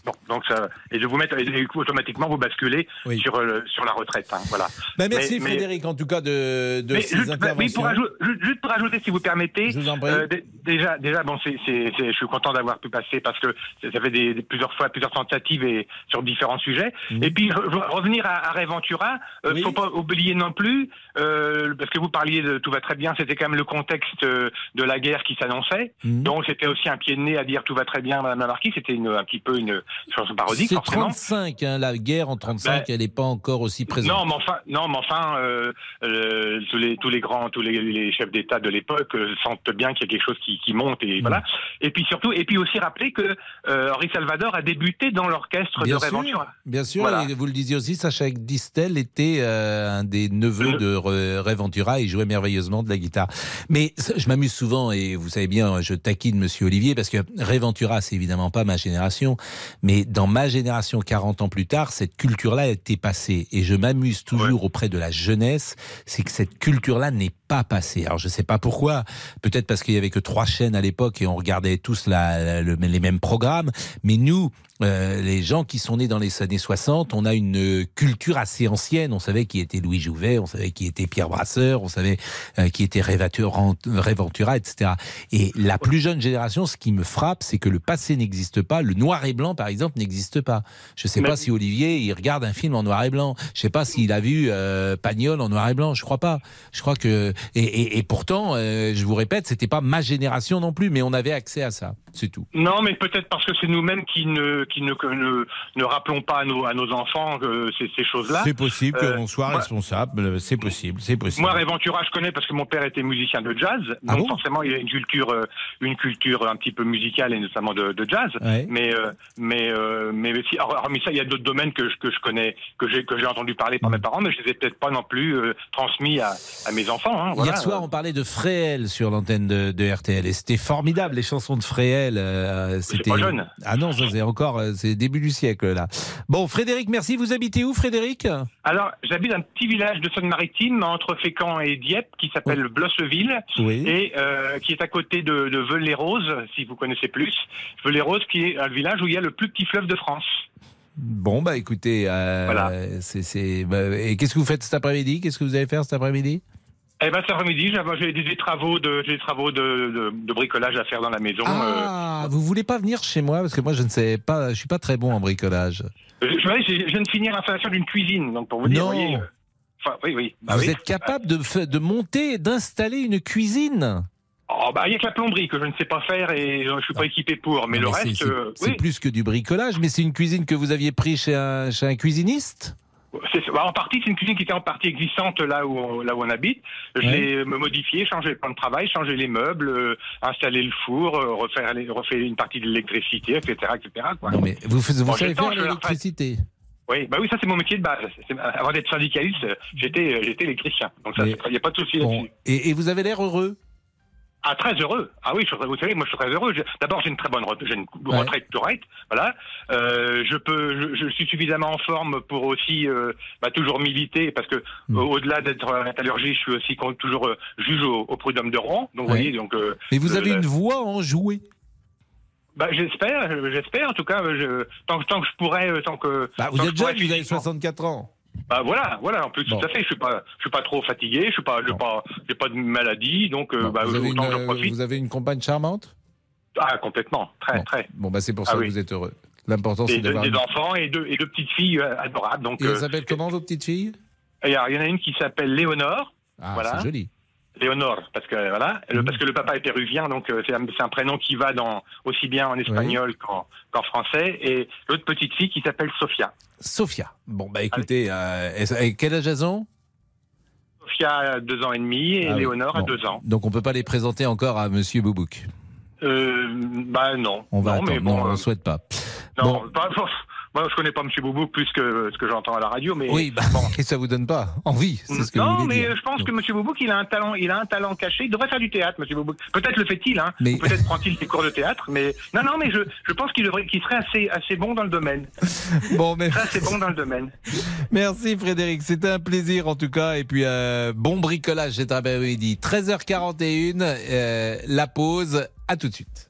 Bon, donc ça, et de vous mettre et automatiquement vous basculez sur euh, sur la retraite. hein, voilà. Ben, merci Mais- mais- Frédéric, en tout cas, de, de mais ces juste, bah, oui, interventions. pour juste pour ajouter, si vous permettez, Je vous en prie. euh, dé- déjà, déjà, bon, c'est, c'est, c'est- je suis content d'avoir pu passer parce que ça fait des, plusieurs fois, plusieurs tentatives et sur différents sujets. Mhm. Et puis re- revenir à, à Ray Ventura, euh, faut pas oublier non plus, euh, parce que vous parliez de tout va très bien, c'était quand même le contexte euh, de la guerre qui s'annonçait. Mhm. Donc c'était aussi un pied de nez à dire tout va très bien, Madame la Marquise. C'était un petit peu une chanson parodique, C'est forcément. 35, hein, la guerre en 35, Ben, elle n'est pas encore aussi présente. Non, mais enfin, non, mais enfin, euh, euh, tous les tous les grands, tous les, les chefs d'État de l'époque sentent bien qu'il y a quelque chose qui, qui monte et voilà. Mm. Et puis surtout, et puis aussi rappeler que Henri Salvador a débuté dans l'orchestre de Bien Ray sûr, Ventura. bien sûr, Voilà. et vous le disiez aussi, Sacha Distel était un des neveux de Ray Ventura, il jouait merveilleusement de la guitare. Mais je m'amuse souvent, et vous savez bien, je taquine Monsieur Olivier, parce que Ray Ventura, c'est évidemment pas ma génération, mais dans ma génération, 40 ans plus tard, cette culture-là a été passée. Et je m'amuse toujours auprès de la jeunesse, c'est que cette culture-là n'est pas passée. Alors je sais pas pourquoi, peut-être parce qu'il y avait que trois chaînes à l'époque et on regardait tous la- la- le- les mêmes programmes, mais nous, euh, les gens qui sont nés dans les années 60, on a une culture assez ancienne. On savait qui était Louis Jouvet, on savait qui était Pierre Brasseur, on savait euh, qui était Ray Ventura, Ray Ventura, etc. Et la plus jeune génération, ce qui me frappe, c'est que le passé n'existe pas. Le noir et blanc, par exemple, n'existe pas. Je sais Mais- pas si Olivier, il regarde un film en noir et blanc. Je sais pas s'il a vu euh, Pagnol en noir et blanc. Je crois pas. Je crois que et, pourtant, euh, je vous répète, c'était pas ma génération non plus, mais on avait accès à ça. C'est tout. Non, mais peut-être parce que c'est nous-mêmes qui ne qui ne, que ne ne rappelons pas à nos à nos enfants que ces, ces choses-là. C'est possible Euh, qu'on soit moi- responsable. C'est possible. C'est possible. Moi, Ray Ventura, je connais parce que mon père était musicien de jazz, Ah donc bon? forcément il y a une culture, euh, une culture un petit peu musicale et notamment de, de jazz. Ouais. Mais euh, mais euh, mais si, hormis ça, il y a d'autres domaines que je, que je connais, que j'ai que j'ai entendu parler par mes parents, mais je les ai peut-être pas non plus euh, transmis à, à mes enfants. Hein, voilà. Hier soir, on parlait de Fréhel sur l'antenne de, de RTL et c'était formidable. Les chansons de Fréhel, euh, c'était. pas jeune. Ah non, c'est encore, euh, c'est début du siècle là. Bon, Frédéric, merci. Vous habitez où, Frédéric? Alors, j'habite un petit village de Seine-Maritime entre Fécamp et Dieppe qui s'appelle Blosseville Oui. et euh, qui est à côté de, de Velay-Rose, si vous connaissez plus. Velay-Rose qui est un village où il y a le plus petit fleuve de France. Bon, bah écoutez, euh, Voilà. c'est- bah, et qu'est-ce que vous faites cet après-midi? Qu'est-ce que vous allez faire cet après-midi? Eh ben, cet après-midi, j'ai des, travaux, de, des travaux de, de, de bricolage à faire dans la maison. Ah, vous voulez pas venir chez moi? Parce que moi je ne sais pas, je suis pas très bon en bricolage. Euh, je, je, je viens de finir l'installation d'une cuisine, donc pour vous dire, Non. vous voyez, euh, Enfin, oui, oui. Bah vous oui. êtes capable de, de monter d'installer une cuisine? Oh, bah, il y a que la plomberie que je ne sais pas faire et je suis pas équipé pour. Mais le reste, c'est, euh, oui. plus que du bricolage, mais c'est une cuisine que vous aviez pris chez un, chez un cuisiniste? En partie, c'est une cuisine qui était en partie existante là où on, là où on habite. L'ai me modifié, changé le plan de travail, changé les meubles, euh, installé le four, euh, refaire les, refait une partie de l'électricité, etc., etc. Quoi. Non mais vous, faites- vous Bon, savez j'ai faire l'électricité Oui, bah oui, ça c'est mon métier de base. Avant d'être syndicaliste, j'étais euh, j'étais électricien. Donc ça, il n'y a pas de souci Bon, là-dessus. et, et vous avez l'air heureux Ah, très heureux. Ah oui, je, vous savez, moi je suis très heureux. D'abord, j'ai une très bonne retraite, j'ai une Ouais. retraite correcte. Voilà. Euh, je peux, je, je suis suffisamment en forme pour aussi euh, bah, toujours militer parce que Hmm. euh, au-delà d'être à métallurgie, je suis aussi toujours euh, juge au, au prud'homme de Rouen. Donc, vous voyez, donc. euh, Mais vous avez une voix enjouée. Bah, j'espère, j'espère. En tout cas, je, tant, que- tant que je pourrais, tant que. Bah, vous tant êtes jeune, vous avez physiquement- 64 ans. Bah voilà, voilà. En plus, tout à fait. Je suis pas, je suis pas trop fatigué. Je suis pas, j'ai pas, j'ai pas de maladie, donc euh, bah, vous, avez autant euh, profite. vous avez une compagne charmante? Ah, complètement, très, très. Bon, bah c'est pour Ah ça oui. que vous êtes heureux. L'important, c'est d'avoir. des une- enfants et deux, et deux petites filles euh, adorables. Donc, Et elles s'appellent comment vos petites filles? Il y, a- il y en a une qui s'appelle Léonore. Ah, voilà. c'est joli. Léonore, parce que voilà, le- parce que le papa est péruvien, donc euh, c'est un, prénom qui va dans aussi bien en espagnol qu'en français. Et l'autre petite fille qui s'appelle Sofia. Sophia. Bon, bah écoutez, euh, quel âge elles ont? Sofia a deux ans et demi et Ah oui. Léonore a deux ans. Donc on peut pas les présenter encore à Monsieur Boubouk? Euh, bah non. On va non, mais attendre. bon, non, on euh, ne souhaite pas. non, Bon. pas- moi je connais pas Monsieur Boubou plus que ce que j'entends à la radio, mais Oui, bah, et ça vous donne pas envie, ce que non, mais dire. je pense que Monsieur Boubouk, il a un talent, il a un talent caché. Il devrait faire du théâtre, Monsieur Boubouk. Peut-être le fait-il, hein. Mais- Peut-être prend-il des cours de théâtre, mais non, non, mais je, je pense qu'il devrait, qu'il serait assez, assez bon dans le domaine. Bon, mais assez bon dans le domaine. Merci Frédéric, c'était un plaisir en tout cas. Et puis euh, bon bricolage cet après-midi. 13h41, euh, la pause. À tout de suite.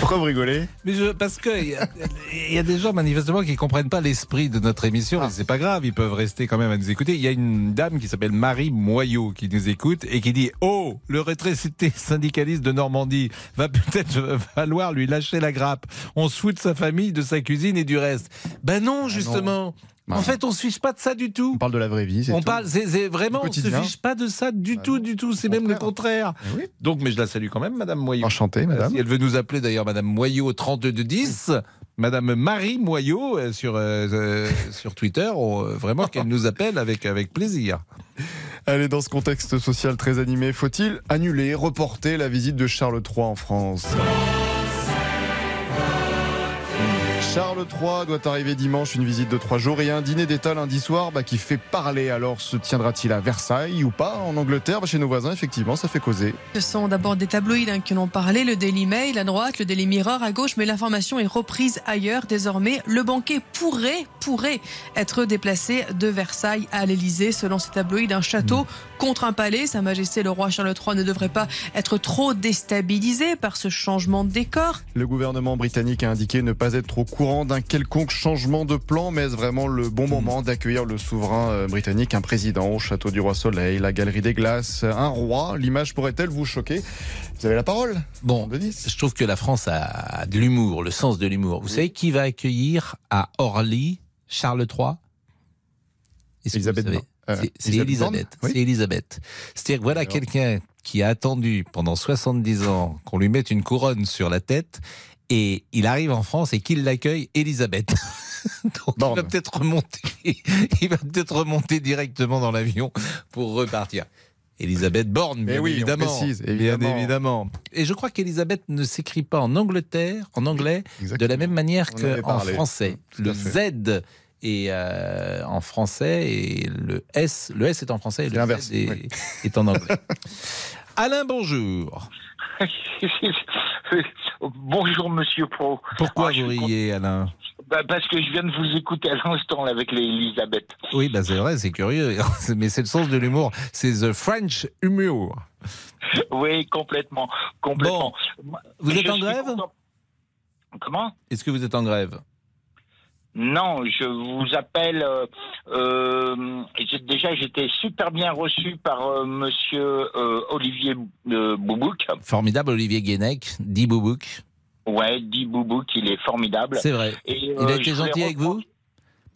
Pourquoi vous rigolez Mais je, parce que il y, a- il y a des gens manifestement qui comprennent pas l'esprit de notre émission. Mais c'est pas grave, ils peuvent rester quand même à nous écouter. Il y a une dame qui s'appelle Marie Moyot qui nous écoute et qui dit Oh, le retraité syndicaliste de Normandie va peut-être falloir lui lâcher la grappe. On se fout de sa famille, de sa cuisine et du reste. Ben non, justement. En fait, on se fiche pas de ça du tout. On parle de la vraie vie, On tout. parle, c'est vraiment, on se fiche pas de ça du tout, du tout. C'est même le contraire. Eh oui. Donc, mais je la salue quand même, Madame Moyot. Enchanté, madame. Si elle veut nous appeler d'ailleurs, Madame Moyot au 3210, Madame Marie Moyot euh, sur, euh, euh, sur Twitter, on, euh, vraiment qu'elle nous appelle avec, avec plaisir. Allez, dans ce contexte social très animé, faut-il annuler, reporter la visite de Charles III en France? Charles III doit arriver dimanche, une visite de trois jours et un dîner d'État lundi soir bah, qui fait parler. Alors se tiendra-t-il à Versailles ou pas En Angleterre, bah, chez nos voisins, effectivement, ça fait causer. Ce sont d'abord des tabloïds hein, qui en ont parlé, le Daily Mail à droite, le Daily Mirror à gauche, mais l'information est reprise ailleurs. Désormais, le banquet pourrait, pourrait être déplacé de Versailles à l'Elysée. Selon ces tabloïds, un château contre un palais. Sa Majesté le roi Charles III ne devrait pas être trop déstabilisé par ce changement de décor. Le gouvernement britannique a indiqué ne pas être au courant d'un quelconque changement de plan, mais est-ce vraiment le bon moment d'accueillir le souverain euh, britannique, un président au château du Roi Soleil, la galerie des glaces, un roi? L'image pourrait-elle vous choquer? Vous avez la parole Bon, je trouve que la France a de l'humour, le sens de l'humour. Vous savez qui va accueillir à Orly Charles III Elisabeth C'est- C'est Elisabeth Oui. C'est Elisabeth. C'est-à-dire voilà quelqu'un qui a attendu pendant 70 ans qu'on lui mette une couronne sur la tête et il arrive en France et qu'il l'accueille Elisabeth. Donc il va peut-être remonter, il va peut-être remonter directement dans l'avion pour repartir. Elisabeth Borne, bien Eh oui, on évidemment. précise, Bien évidemment. Et je crois qu'Elisabeth ne s'écrit pas en Angleterre, en anglais, de la même manière qu'en français. Le. Z est euh, en français et le S, le S est en français et le Z est, est en anglais. Alain, bonjour. Bonjour Monsieur Pro. Pourquoi Ah, je vous riez, Alain Bah, parce que je viens de vous écouter à l'instant avec l'Elisabeth. Oui, bah c'est vrai, c'est curieux, mais c'est le sens de l'humour. C'est the French humour. Oui, complètement, complètement. Vous Je êtes en grève content. Comment? Est-ce que vous êtes en grève? Non, je vous appelle. euh, euh, déjà, j'étais super bien reçu par euh, Monsieur euh, Olivier Boubouk. Formidable, Olivier Guénec, dit Boubouk. Ouais, dit Boubouk, il est formidable. C'est vrai. Et, Il a été gentil avec vous?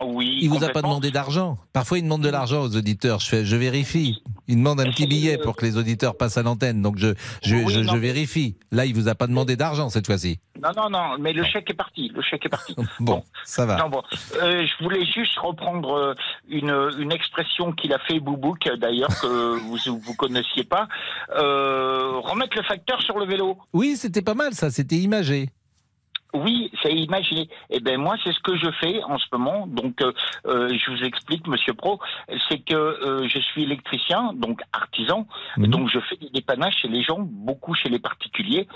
Oui. Il vous a pas demandé d'argent. Parfois, il demande de l'argent aux auditeurs. Je fais, je vérifie. Il demande un petit billet pour que les auditeurs passent à l'antenne. Donc, je, je, Oui, je, vérifie. Là, il vous a pas demandé d'argent cette fois-ci. Non, non, non, mais le chèque est parti. Le chèque est parti. Bon, ça va. Non, bon. Euh, je voulais juste reprendre euh, une, une expression qu'il a fait Boubouk, d'ailleurs, que vous vous connaissiez pas. Euh, remettre le facteur sur le vélo. Oui, c'était pas mal ça. C'était imagé. Oui, c'est imaginé. Eh ben moi, c'est ce que je fais en ce moment. Donc, euh, euh, je vous explique, Monsieur Pro, c'est que euh, je suis électricien, donc artisan, Mhm. donc je fais des dépannages chez les gens, beaucoup chez les particuliers.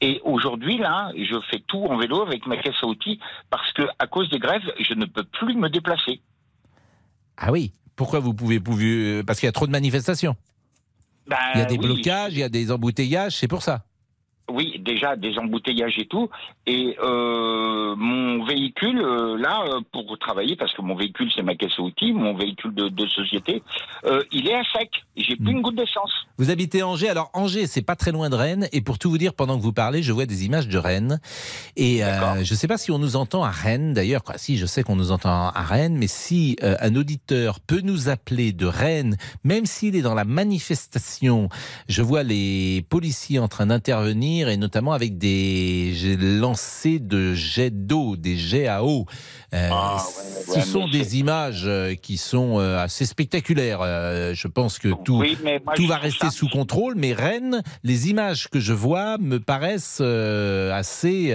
Et aujourd'hui, là, je fais tout en vélo avec ma caisse à outils parce que à cause des grèves, je ne peux plus me déplacer. Ah oui. Pourquoi vous pouvez, pouvez parce qu'il y a trop de manifestations. Ben, Il y a des oui. blocages, il y a des embouteillages. C'est pour ça. Oui, déjà des embouteillages et tout. Et euh, mon véhicule, euh, là, euh, pour travailler, parce que mon véhicule, c'est ma caisse à outils, mon véhicule de, de société, il est à sec. J'ai plus une goutte d'essence. Vous habitez Angers. Alors Angers, c'est pas très loin de Rennes. Et pour tout vous dire, pendant que vous parlez, je vois des images de Rennes. Et je ne sais pas si on nous entend à Rennes. D'ailleurs, si je sais qu'on nous entend à Rennes, mais si un auditeur peut nous appeler de Rennes, même s'il est dans la manifestation, je vois les policiers en train d'intervenir et notamment avec des lancers de jets d'eau, des jets à eau. Euh, Ah, ce sont des images euh, qui sont euh, assez spectaculaires. Je pense que tout, Oui, mais moi, tout va rester ça- sous contrôle, mais Rennes, les images que je vois me paraissent assez,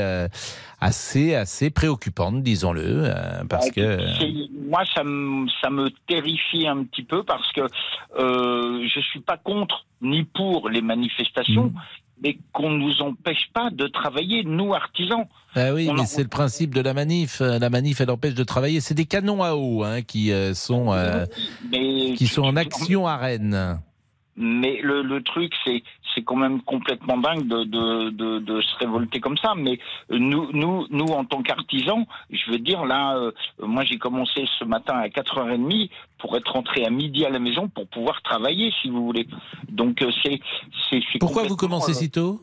assez, assez préoccupantes, disons-le, parce que. C'est- Moi, ça me, ça me terrifie un petit peu parce que euh, je suis pas contre ni pour les manifestations, Mm. Mais qu'on nous empêche pas de travailler, nous artisans. Ah oui, On mais en- c'est le principe de la manif. La manif, elle empêche de travailler. C'est des canons à eau hein, qui euh, sont euh, Mais qui sont en action à Rennes. Mais le, le truc, c'est c'est quand même complètement dingue de, de, de, de se révolter comme ça. Mais nous, nous, nous en tant qu'artisans, je veux dire, là, euh, moi j'ai commencé ce matin à 4h30 pour être rentré à midi à la maison pour pouvoir travailler, si vous voulez. Donc euh, c'est... Pourquoi vous commencez euh, si tôt?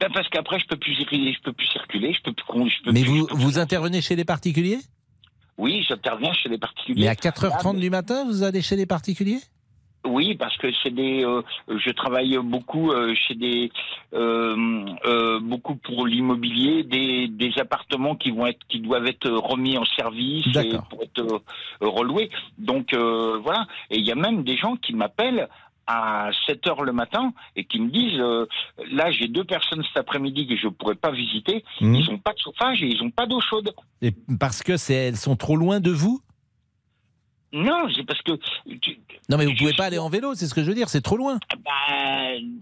Ben, Parce qu'après, je peux plus circuler, je peux plus circuler, je peux plus... Je peux Mais plus- vous, vous intervenez chez les particuliers? Oui, j'interviens chez les particuliers. Mais à 4h30 du matin, vous allez chez les particuliers? Oui, parce que c'est des. euh, je travaille beaucoup euh, chez des euh, beaucoup pour l'immobilier, des, des appartements qui vont être qui doivent être remis en service et pour être reloués. Donc voilà. Et il y a même des gens qui m'appellent à 7 heures le matin et qui me disent euh, là j'ai deux personnes cet après-midi que je pourrais pas visiter. Mhm. Ils n'ont pas de chauffage et ils n'ont pas d'eau chaude. Et parce que c'est, elles sont trop loin de vous? Non, c'est parce que tu- Non, mais vous pouvez pas aller en vélo, c'est ce que je veux dire, c'est trop loin. Bah,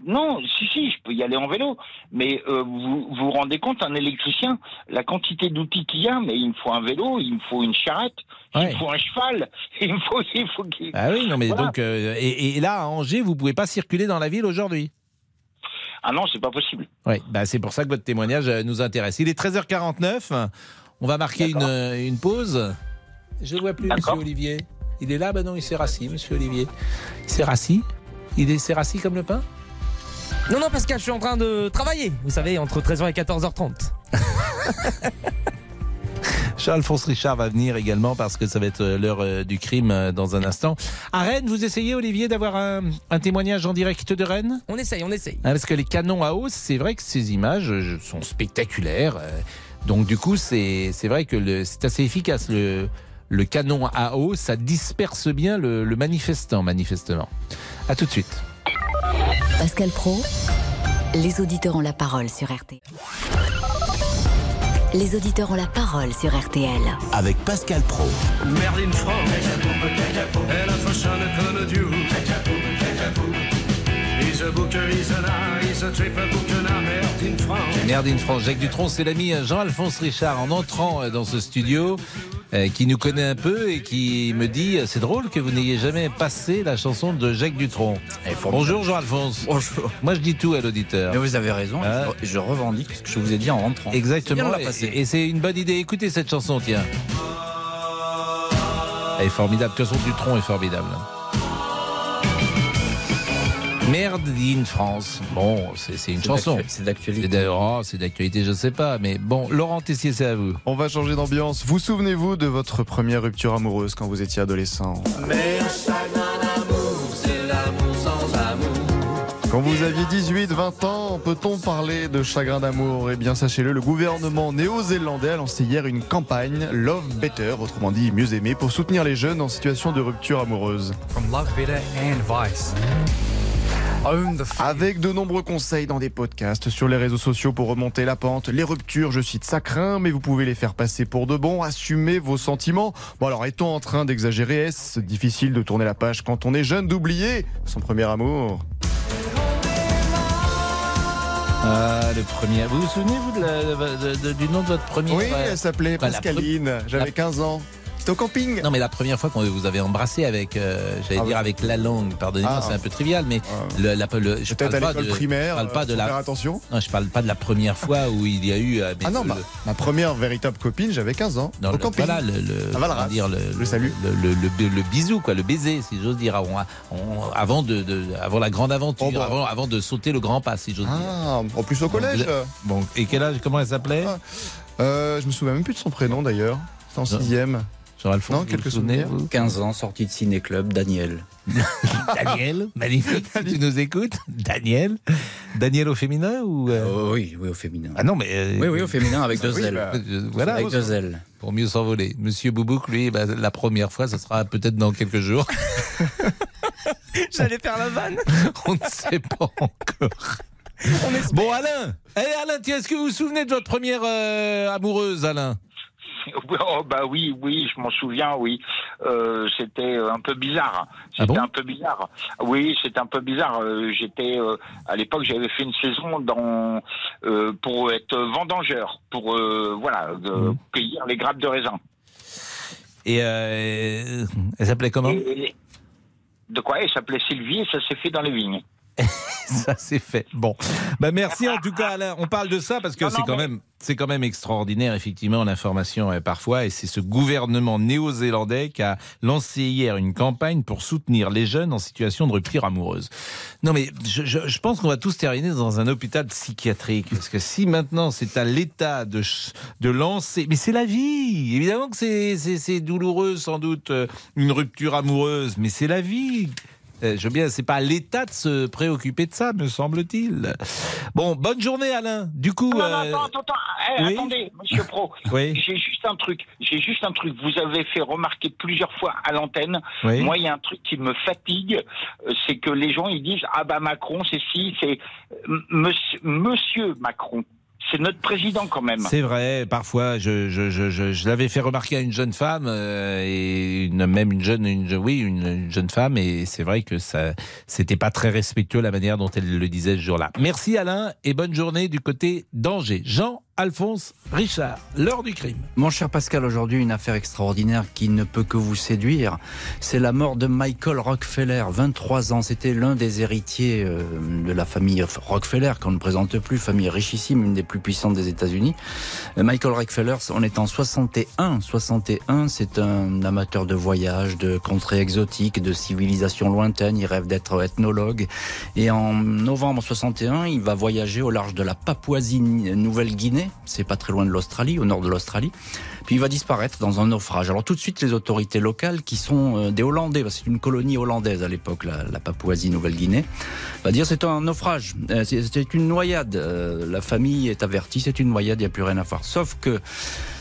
non, si, si, je peux y aller en vélo. Mais euh, vous, vous vous rendez compte, un électricien, la quantité d'outils qu'il y a, mais il me faut un vélo, il me faut une charrette, il me faut un cheval, il me faut... Il faut qu'il- Ah oui, non, mais Voilà. donc. euh, et, et là, à Angers, vous pouvez pas circuler dans la ville aujourd'hui Ah non, c'est pas possible. Oui, bah c'est pour ça que votre témoignage euh, nous intéresse. Il est 13h49. On va marquer une, une pause. Je ne vois plus, monsieur Olivier. Il est là Ben non, il s'est rassis, monsieur Olivier. Il s'est rassis Il est- s'est rassis comme le pain Non, non, Pascal, je suis en train de travailler. Vous savez, entre 13h et 14h30. Charles-Alphonse Richard va venir également parce que ça va être euh, l'heure euh, du crime euh, dans un instant. À Rennes, vous essayez, Olivier, d'avoir un, un témoignage en direct de Rennes? On essaye, on essaye. Hein, parce que les canons à eau, c'est vrai que ces images sont spectaculaires. Donc du coup, c'est c'est vrai que le- c'est assez efficace. Le, le canon à eau, ça disperse bien le, le manifestant, manifestement. À tout de suite. Pascal Pro, les auditeurs ont la parole sur RTL. Les auditeurs ont la parole sur RTL. Avec Pascal Pro. Merlin France, elle a fashion a Dieu. He's a booker, he's an eye, he's a triple booker, now Merlin France. Merde in France, Jacques Dutronc, c'est l'ami Jean-Alphonse Richard en entrant dans ce studio, qui nous connaît un peu et qui me dit euh, c'est drôle que vous n'ayez jamais passé la chanson de Jacques Dutronc. Bonjour Jean-Alphonse. Bonjour. Moi je dis tout à l'auditeur. Mais vous avez raison, Ah. je, je revendique ce que je vous ai dit en rentrant. Exactement. Et-. Et, c'est une bonne idée. Écoutez cette chanson, tiens. Elle est formidable. De toute façon, Dutronc est formidable. Merde in France. Bon, c'est c'est une chanson. c'est d'actualité. C'est d'ailleurs- oh, c'est d'actualité, je sais pas. Mais bon, Laurent Tessier, c'est à vous. On va changer d'ambiance. Vous souvenez-vous de votre première rupture amoureuse quand vous étiez adolescent? Mais un chagrin d'amour, c'est l'amour sans amour. Quand vous aviez 18, 20 ans, peut-on parler de chagrin d'amour? Eh bien, sachez-le, le gouvernement néo-zélandais a lancé hier une campagne Love Better, autrement dit mieux aimé, pour soutenir les jeunes en situation de rupture amoureuse. From Love Better and Vice. Avec de nombreux conseils dans des podcasts sur les réseaux sociaux pour remonter la pente. Les ruptures, je cite, ça craint, mais vous pouvez les faire passer pour de bon. Assumez vos sentiments. Bon, alors, est-on en train d'exagérer? Est-ce difficile de tourner la page quand on est jeune, d'oublier son premier amour? Ah, le premier. Vous vous souvenez, vous, de la- de- de- du nom de votre premier Oui, elle s'appelait Bah, Pascaline. J'avais la- 15 ans. Au camping. Non, mais la première fois qu'on vous avez embrassé avec, euh, j'allais Ah dire oui. avec la langue, pardonnez-moi, Ah. c'est un peu trivial, mais le, la, le- je Peut-être parle pas de, primaire, je parle pas euh, de la. faire attention. Non, je parle pas de la première fois où il y a eu. euh, Ah non, le- ma, ma première véritable copine, j'avais 15 ans. Au le- camping. voilà, le, le, dire, le, salut. le, bisou, quoi, le baiser, si j'ose dire, avant, on- avant, de, de- avant la grande aventure, Oh, bah. avant, avant de sauter le grand pas, si j'ose dire. Ah, en plus au collège. Bon, et quel âge, comment elle s'appelait? Euh, je me souviens même plus de son prénom d'ailleurs. C'était en sixième. Jean-Alphonse, Non, quelques souvenirs. vous 15 ans, sortie de ciné-club, Daniel. Daniel, magnifique, si tu nous écoutes. Daniel. Daniel au féminin ou. euh, Oh, oui, oui, au féminin. Ah non, mais. euh, Oui, oui, au féminin, avec deux oui, ailes. bah, voilà. Avec deux ailes. Pour mieux s'envoler. Monsieur Boubouk, lui, bah, la première fois, ça sera peut-être dans quelques jours. J'allais faire la vanne. On ne sait pas encore. Bon, Alain Eh, Alain, est-ce que vous vous souvenez de votre première euh, amoureuse, Alain? Oh, bah oui, oui, je m'en souviens, oui. Euh, c'était un peu bizarre. Ah C'était un peu bizarre. Oui, c'était un peu bizarre. Euh, J'étais euh, à l'époque, j'avais fait une saison dans euh, pour être vendangeur, pour euh, voilà euh, cueillir les grappes de raisin. Et euh, elle s'appelait comment? Et- de quoi? Elle s'appelait Sylvie et ça s'est fait dans les vignes. Ça c'est fait. Bon, bah merci en tout cas Alain. On parle de ça parce que c'est quand mais- même c'est quand même extraordinaire effectivement l'information euh, parfois et c'est ce gouvernement néo-zélandais qui a lancé hier une campagne pour soutenir les jeunes en situation de rupture amoureuse. Non mais je, je- je pense qu'on va tous terminer dans un hôpital psychiatrique parce que si maintenant c'est à l'État de de lancer, mais c'est la vie. Évidemment que c'est douloureux sans doute euh, une rupture amoureuse, mais c'est la vie. Euh, Je veux bien, c'est pas l'État de se préoccuper de ça, me semble-t-il. Bon, bonne journée, Alain. Du coup, Non, non, euh, attends, attends, attends. Eh, oui attendez, Monsieur Pro. Oui. J'ai juste un truc. J'ai juste un truc. Vous avez fait remarquer plusieurs fois à l'antenne. Oui. Moi, il y a un truc qui me fatigue, euh, c'est que les gens ils disent ah bah Macron c'est si c'est Monsieur Macron. C'est notre président quand même. c'est vrai. Parfois, je, je, je, je, l'avais fait remarquer à une jeune femme euh, et une, même une jeune, une, oui, une, une jeune femme, et c'est vrai que ça, c'était pas très respectueux la manière dont elle le disait ce jour-là. Merci Alain et bonne journée du côté d'Angers. Jean. Alphonse Richard, l'heure du crime. Mon cher Pascal, aujourd'hui, une affaire extraordinaire qui ne peut que vous séduire. C'est la mort de Michael Rockefeller, 23 ans. C'était l'un des héritiers euh, de la famille Rockefeller, qu'on ne présente plus, famille richissime, une des plus puissantes des États-Unis. Euh, Michael Rockefeller, on est en 61. 61, c'est un amateur de voyage, de contrées exotiques, de civilisations lointaines. Il rêve d'être ethnologue. Et en novembre 61, il va voyager au large de la Papouasie-Nouvelle-Guinée. C'est pas très loin de l'Australie, au nord de l'Australie. Puis il va disparaître dans un naufrage. Alors tout de suite, les autorités locales, qui sont euh, des Hollandais, c'est une colonie hollandaise à l'époque, la, Papouasie-Nouvelle-Guinée, va dire c'est un naufrage, Euh, c'est c'est une noyade. Euh, La famille est avertie, c'est une noyade, il n'y a plus rien à faire. Sauf que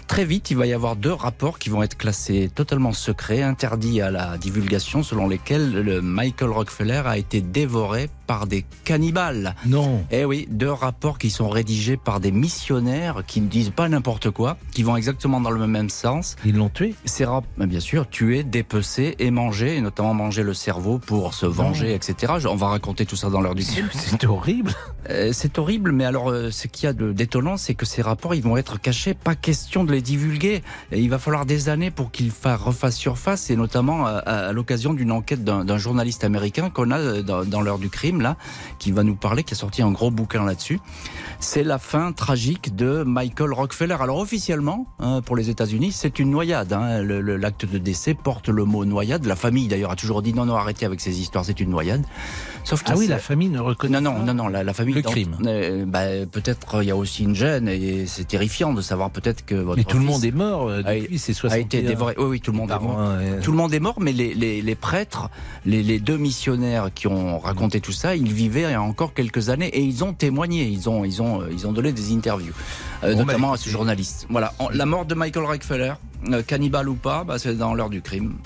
Très vite, il va y avoir deux rapports qui vont être classés totalement secrets, interdits à la divulgation, selon lesquels le Michael Rockefeller a été dévoré par des cannibales. Non. Eh oui, deux rapports qui sont rédigés par des missionnaires qui ne disent pas n'importe quoi, qui vont exactement dans le même sens. Ils l'ont tué Ces rap- ben, bien sûr, tuer, dépecer et manger, et notamment manger le cerveau pour se venger, etc. On va raconter tout ça dans l'heure du crime. C'est horrible. Euh, c'est horrible, mais alors euh, ce qu'il y a de d'étonnant, c'est que ces rapports, ils vont être cachés. Pas question de les divulguer. Et il va falloir des années pour qu'ils fa- refassent surface, et notamment à, à- à l'occasion d'une enquête d'un journaliste américain qu'on a euh, dans, dans l'heure du crime là, qui va nous parler, qui a sorti un gros bouquin là-dessus. C'est la fin tragique de Michael Rockefeller. Alors officiellement, hein, pour les États-Unis, c'est une noyade. hein. L'acte de décès porte le mot noyade. La famille d'ailleurs a toujours dit non, non, arrêtez avec ces histoires, c'est une noyade. Sauf que Ah oui, la famille ne reconnaît non, non, non, non, la, la famille. Le crime. euh, bah, peut-être il y a aussi une gêne et c'est terrifiant de savoir peut-être que votre. Mais tout le monde est mort euh, a- depuis ces a 60 été dévoré. Oui, oui, tout le monde est mort. Tout le monde est mort, mais les, les, les prêtres, les, les deux missionnaires qui ont raconté tout ça, ils vivaient il y a encore quelques années et ils ont témoigné, ils ont, ils ont, euh, ils ont donné des interviews, euh, Bon, notamment bah, à ce journaliste. Voilà, En- la mort de Michael Rockefeller, euh, cannibale ou pas, bah, c'est dans l'heure du crime.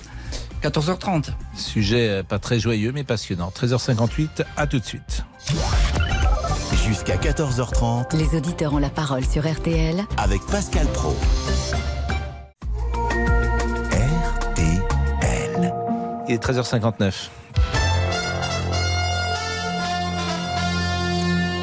14h30. Sujet euh, pas très joyeux mais passionnant. 13h58, à tout de suite. Jusqu'à 14h30 Les auditeurs ont la parole sur RTL avec Pascal Pro. RTL. Il est 13h59.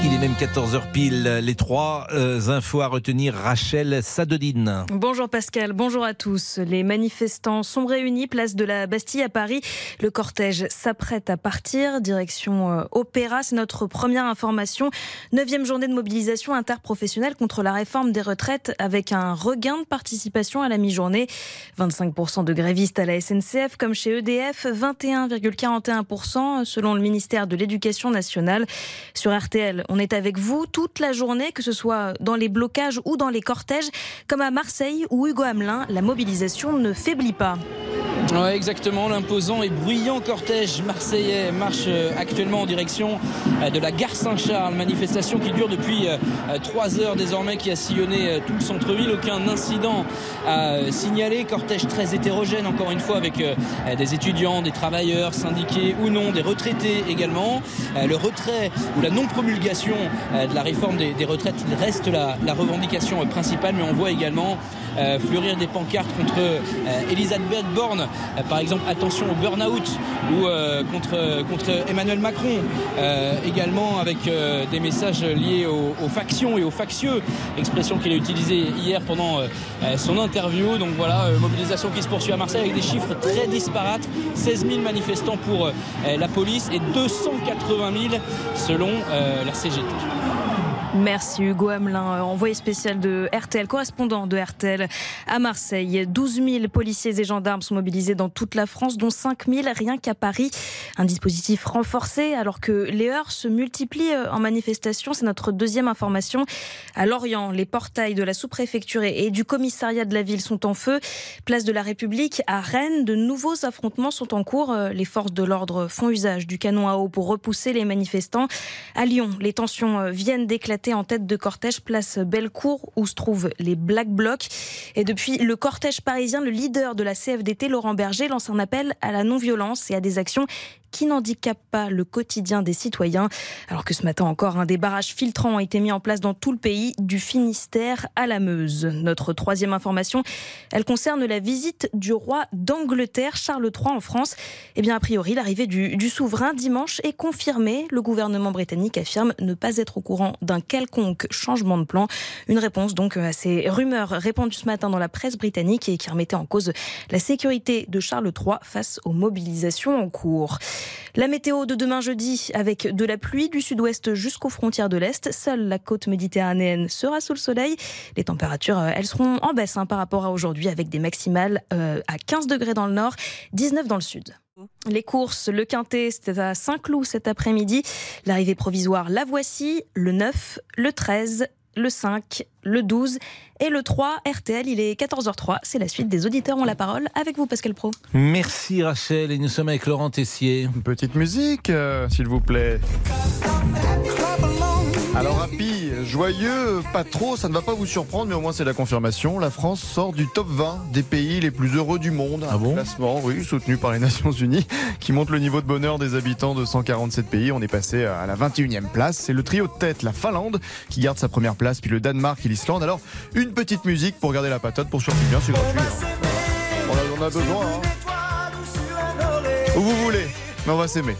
Il est même 14h pile. Les trois euh, infos à retenir. Rachel Sadodine. Bonjour Pascal, bonjour à tous. Les manifestants sont réunis place de la Bastille à Paris. Le cortège s'apprête à partir, direction euh, Opéra. C'est notre première information. Neuvième journée de mobilisation interprofessionnelle contre la réforme des retraites avec un regain de participation à la mi-journée. 25% de grévistes à la SNCF comme chez EDF, 21,41% selon le ministère de l'Éducation nationale. Sur RTL, on est avec vous toute la journée, que ce soit dans les blocages ou dans les cortèges, comme à Marseille ou Hugo Hamelin, la mobilisation ne faiblit pas. Ouais, exactement. L'imposant et bruyant cortège marseillais marche euh, actuellement en direction euh, de la gare Saint-Charles. Manifestation qui dure depuis euh, trois heures désormais, qui a sillonné tout le centre-ville. Aucun incident à signaler. Cortège très hétérogène, encore une fois, avec des étudiants, des travailleurs, syndiqués ou non, des retraités également. Le retrait ou la non-promulgation de la réforme des, retraites reste la, revendication principale, mais on voit également fleurir des pancartes contre Elisabeth Borne. Euh, par exemple, attention au burn-out ou euh, contre, Emmanuel Macron, euh, également avec des messages liés aux, factions et aux factieux, expression qu'il a utilisée hier pendant son interview. Donc voilà, mobilisation qui se poursuit à Marseille avec des chiffres très disparates. 16 000 manifestants pour la police et 280 000 selon la CGT. Merci Hugo Hamelin, euh, envoyé spécial de RTL, correspondant de RTL à Marseille. 12 000 policiers et gendarmes sont mobilisés dans toute la France, dont 5 000 rien qu'à Paris. Un dispositif renforcé alors que les heures se multiplient euh, en manifestation. C'est notre deuxième information. À Lorient, les portails de la sous-préfecture et du commissariat de la ville sont en feu. Place de la République, à Rennes, de nouveaux affrontements sont en cours. Euh, les forces de l'ordre font usage du canon à eau pour repousser les manifestants. À Lyon, les tensions viennent d'éclater en tête de cortège place Bellecour où se trouvent les Black Blocs. Et depuis le cortège parisien, le leader de la CFDT, Laurent Berger, lance un appel à la non-violence et à des actions qui n'handicape pas le quotidien des citoyens. Alors que ce matin encore, un des barrages filtrants a été mis en place dans tout le pays, du Finistère à la Meuse. Notre troisième information, elle concerne la visite du roi d'Angleterre, Charles III, en France. Eh bien, a priori, l'arrivée du, souverain dimanche est confirmée. Le gouvernement britannique affirme ne pas être au courant d'un quelconque changement de plan. Une réponse donc à ces rumeurs répandues ce matin dans la presse britannique et qui remettait en cause la sécurité de Charles III face aux mobilisations en cours. La météo de demain jeudi avec de la pluie du sud-ouest jusqu'aux frontières de l'Est. Seule la côte méditerranéenne sera sous le soleil. Les températures, euh, elles seront en baisse hein, par rapport à aujourd'hui avec des maximales euh, à 15 degrés dans le nord, 19 dans le sud. Les courses, le quintet, c'était à Saint-Cloud cet après-midi. L'arrivée provisoire, la voici, le 9, le 13, le 5, le 12 et le 3. RTL, il est 14h03. C'est la suite des auditeurs ont la parole avec vous, Pascal Pro. Merci Rachel. Et nous sommes avec Laurent Tessier. Une petite musique, euh, s'il vous plaît. Joyeux, pas trop, ça ne va pas vous surprendre, mais au moins c'est la confirmation. La France sort du top 20 des pays les plus heureux du monde. Ah bon classement, oui, soutenu par les Nations Unies, qui montre le niveau de bonheur des habitants de 147 pays. On est passé à la 21e place. C'est le trio de tête, la Finlande, qui garde sa première place, puis le Danemark et l'Islande. Alors, une petite musique pour garder la patate, pour survivre bien, c'est gratuit. hein. On, a, on a besoin. hein. Où vous voulez, mais on va s'aimer.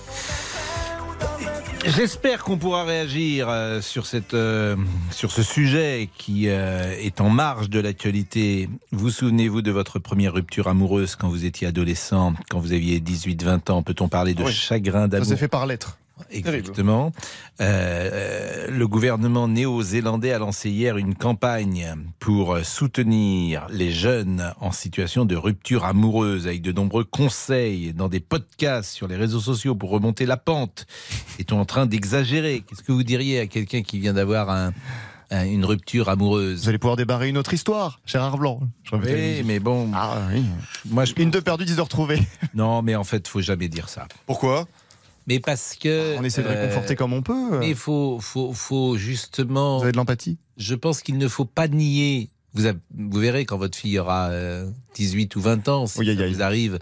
J'espère qu'on pourra réagir euh, sur, cette, euh, sur ce sujet qui euh, est en marge de l'actualité. Vous souvenez-vous de votre première rupture amoureuse quand vous étiez adolescent, quand vous aviez 18-20 ans? Peut-on parler de Oui. chagrin Ça d'amour? s'est fait par lettre. Exactement. Euh, le gouvernement néo-zélandais a lancé hier une campagne pour soutenir les jeunes en situation de rupture amoureuse avec de nombreux conseils dans des podcasts sur les réseaux sociaux pour remonter la pente. Est-on en train d'exagérer? Qu'est-ce que vous diriez à quelqu'un qui vient d'avoir un- un- une rupture amoureuse? Vous allez pouvoir débarrer une autre histoire, Gérard Blanc. Je Oui, mais bon. Ah oui. Moi, je... Une de perdue, dix de retrouvée. Non, mais en fait, faut jamais dire ça. Pourquoi? Mais parce que. On essaie de euh, réconforter comme on peut. Mais il faut, faut, faut justement. Vous avez de l'empathie? Je pense qu'il ne faut pas nier. Vous, avez- vous verrez quand votre fille aura euh, 18 ou 20 ans, si ça vous arrive.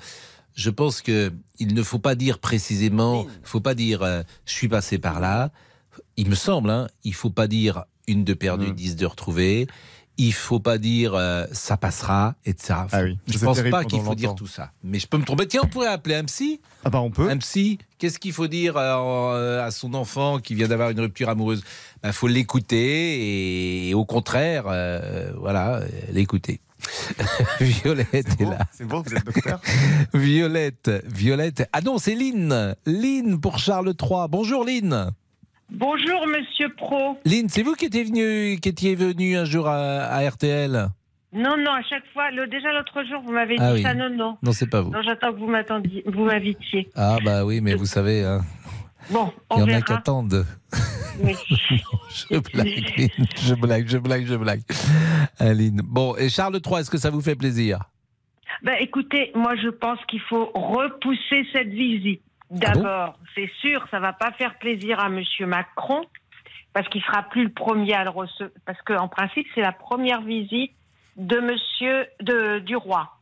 Je pense que il ne faut pas dire précisément, il faut pas dire euh, je suis passé par là. Il me semble, hein, il faut pas dire une de perdue, dix de retrouvée. Il faut pas dire euh, ça passera, etc. Ah oui, je pense pas qu'il faut dire tout ça. Mais je peux me tromper. Tiens, on pourrait appeler un psy. Ah bah on peut. Un psy. Qu'est-ce qu'il faut dire euh, à son enfant qui vient d'avoir une rupture amoureuse? Il faut l'écouter et, au contraire, euh, voilà, l'écouter. Violette est là. C'est bon, vous êtes docteur Violette, Violette. Ah non, c'est Lynn. Lynn pour Charles III. Bonjour Lynn. Bonjour Monsieur Pro. Lynn, c'est vous qui étiez venu, qui étiez venu un jour à, à RTL Non, non, à chaque fois, le, déjà l'autre jour, vous m'avez dit Ah oui. ça, non, non. Non, c'est pas vous. Non, j'attends que vous m'attendiez, vous m'invitiez. Ah bah oui, mais vous savez, hein, Bon, il y on en a qui attendent. Oui. Je blague, je blague, je blague, je blague. Lynn. Bon, et Charles III, est-ce que ça vous fait plaisir? Ben, écoutez, moi, je pense qu'il faut repousser cette visite. Ah bon D'abord, c'est sûr, ça va pas faire plaisir à Monsieur Macron, parce qu'il sera plus le premier à le recevoir, parce qu'en principe, c'est la première visite de Monsieur de, du roi.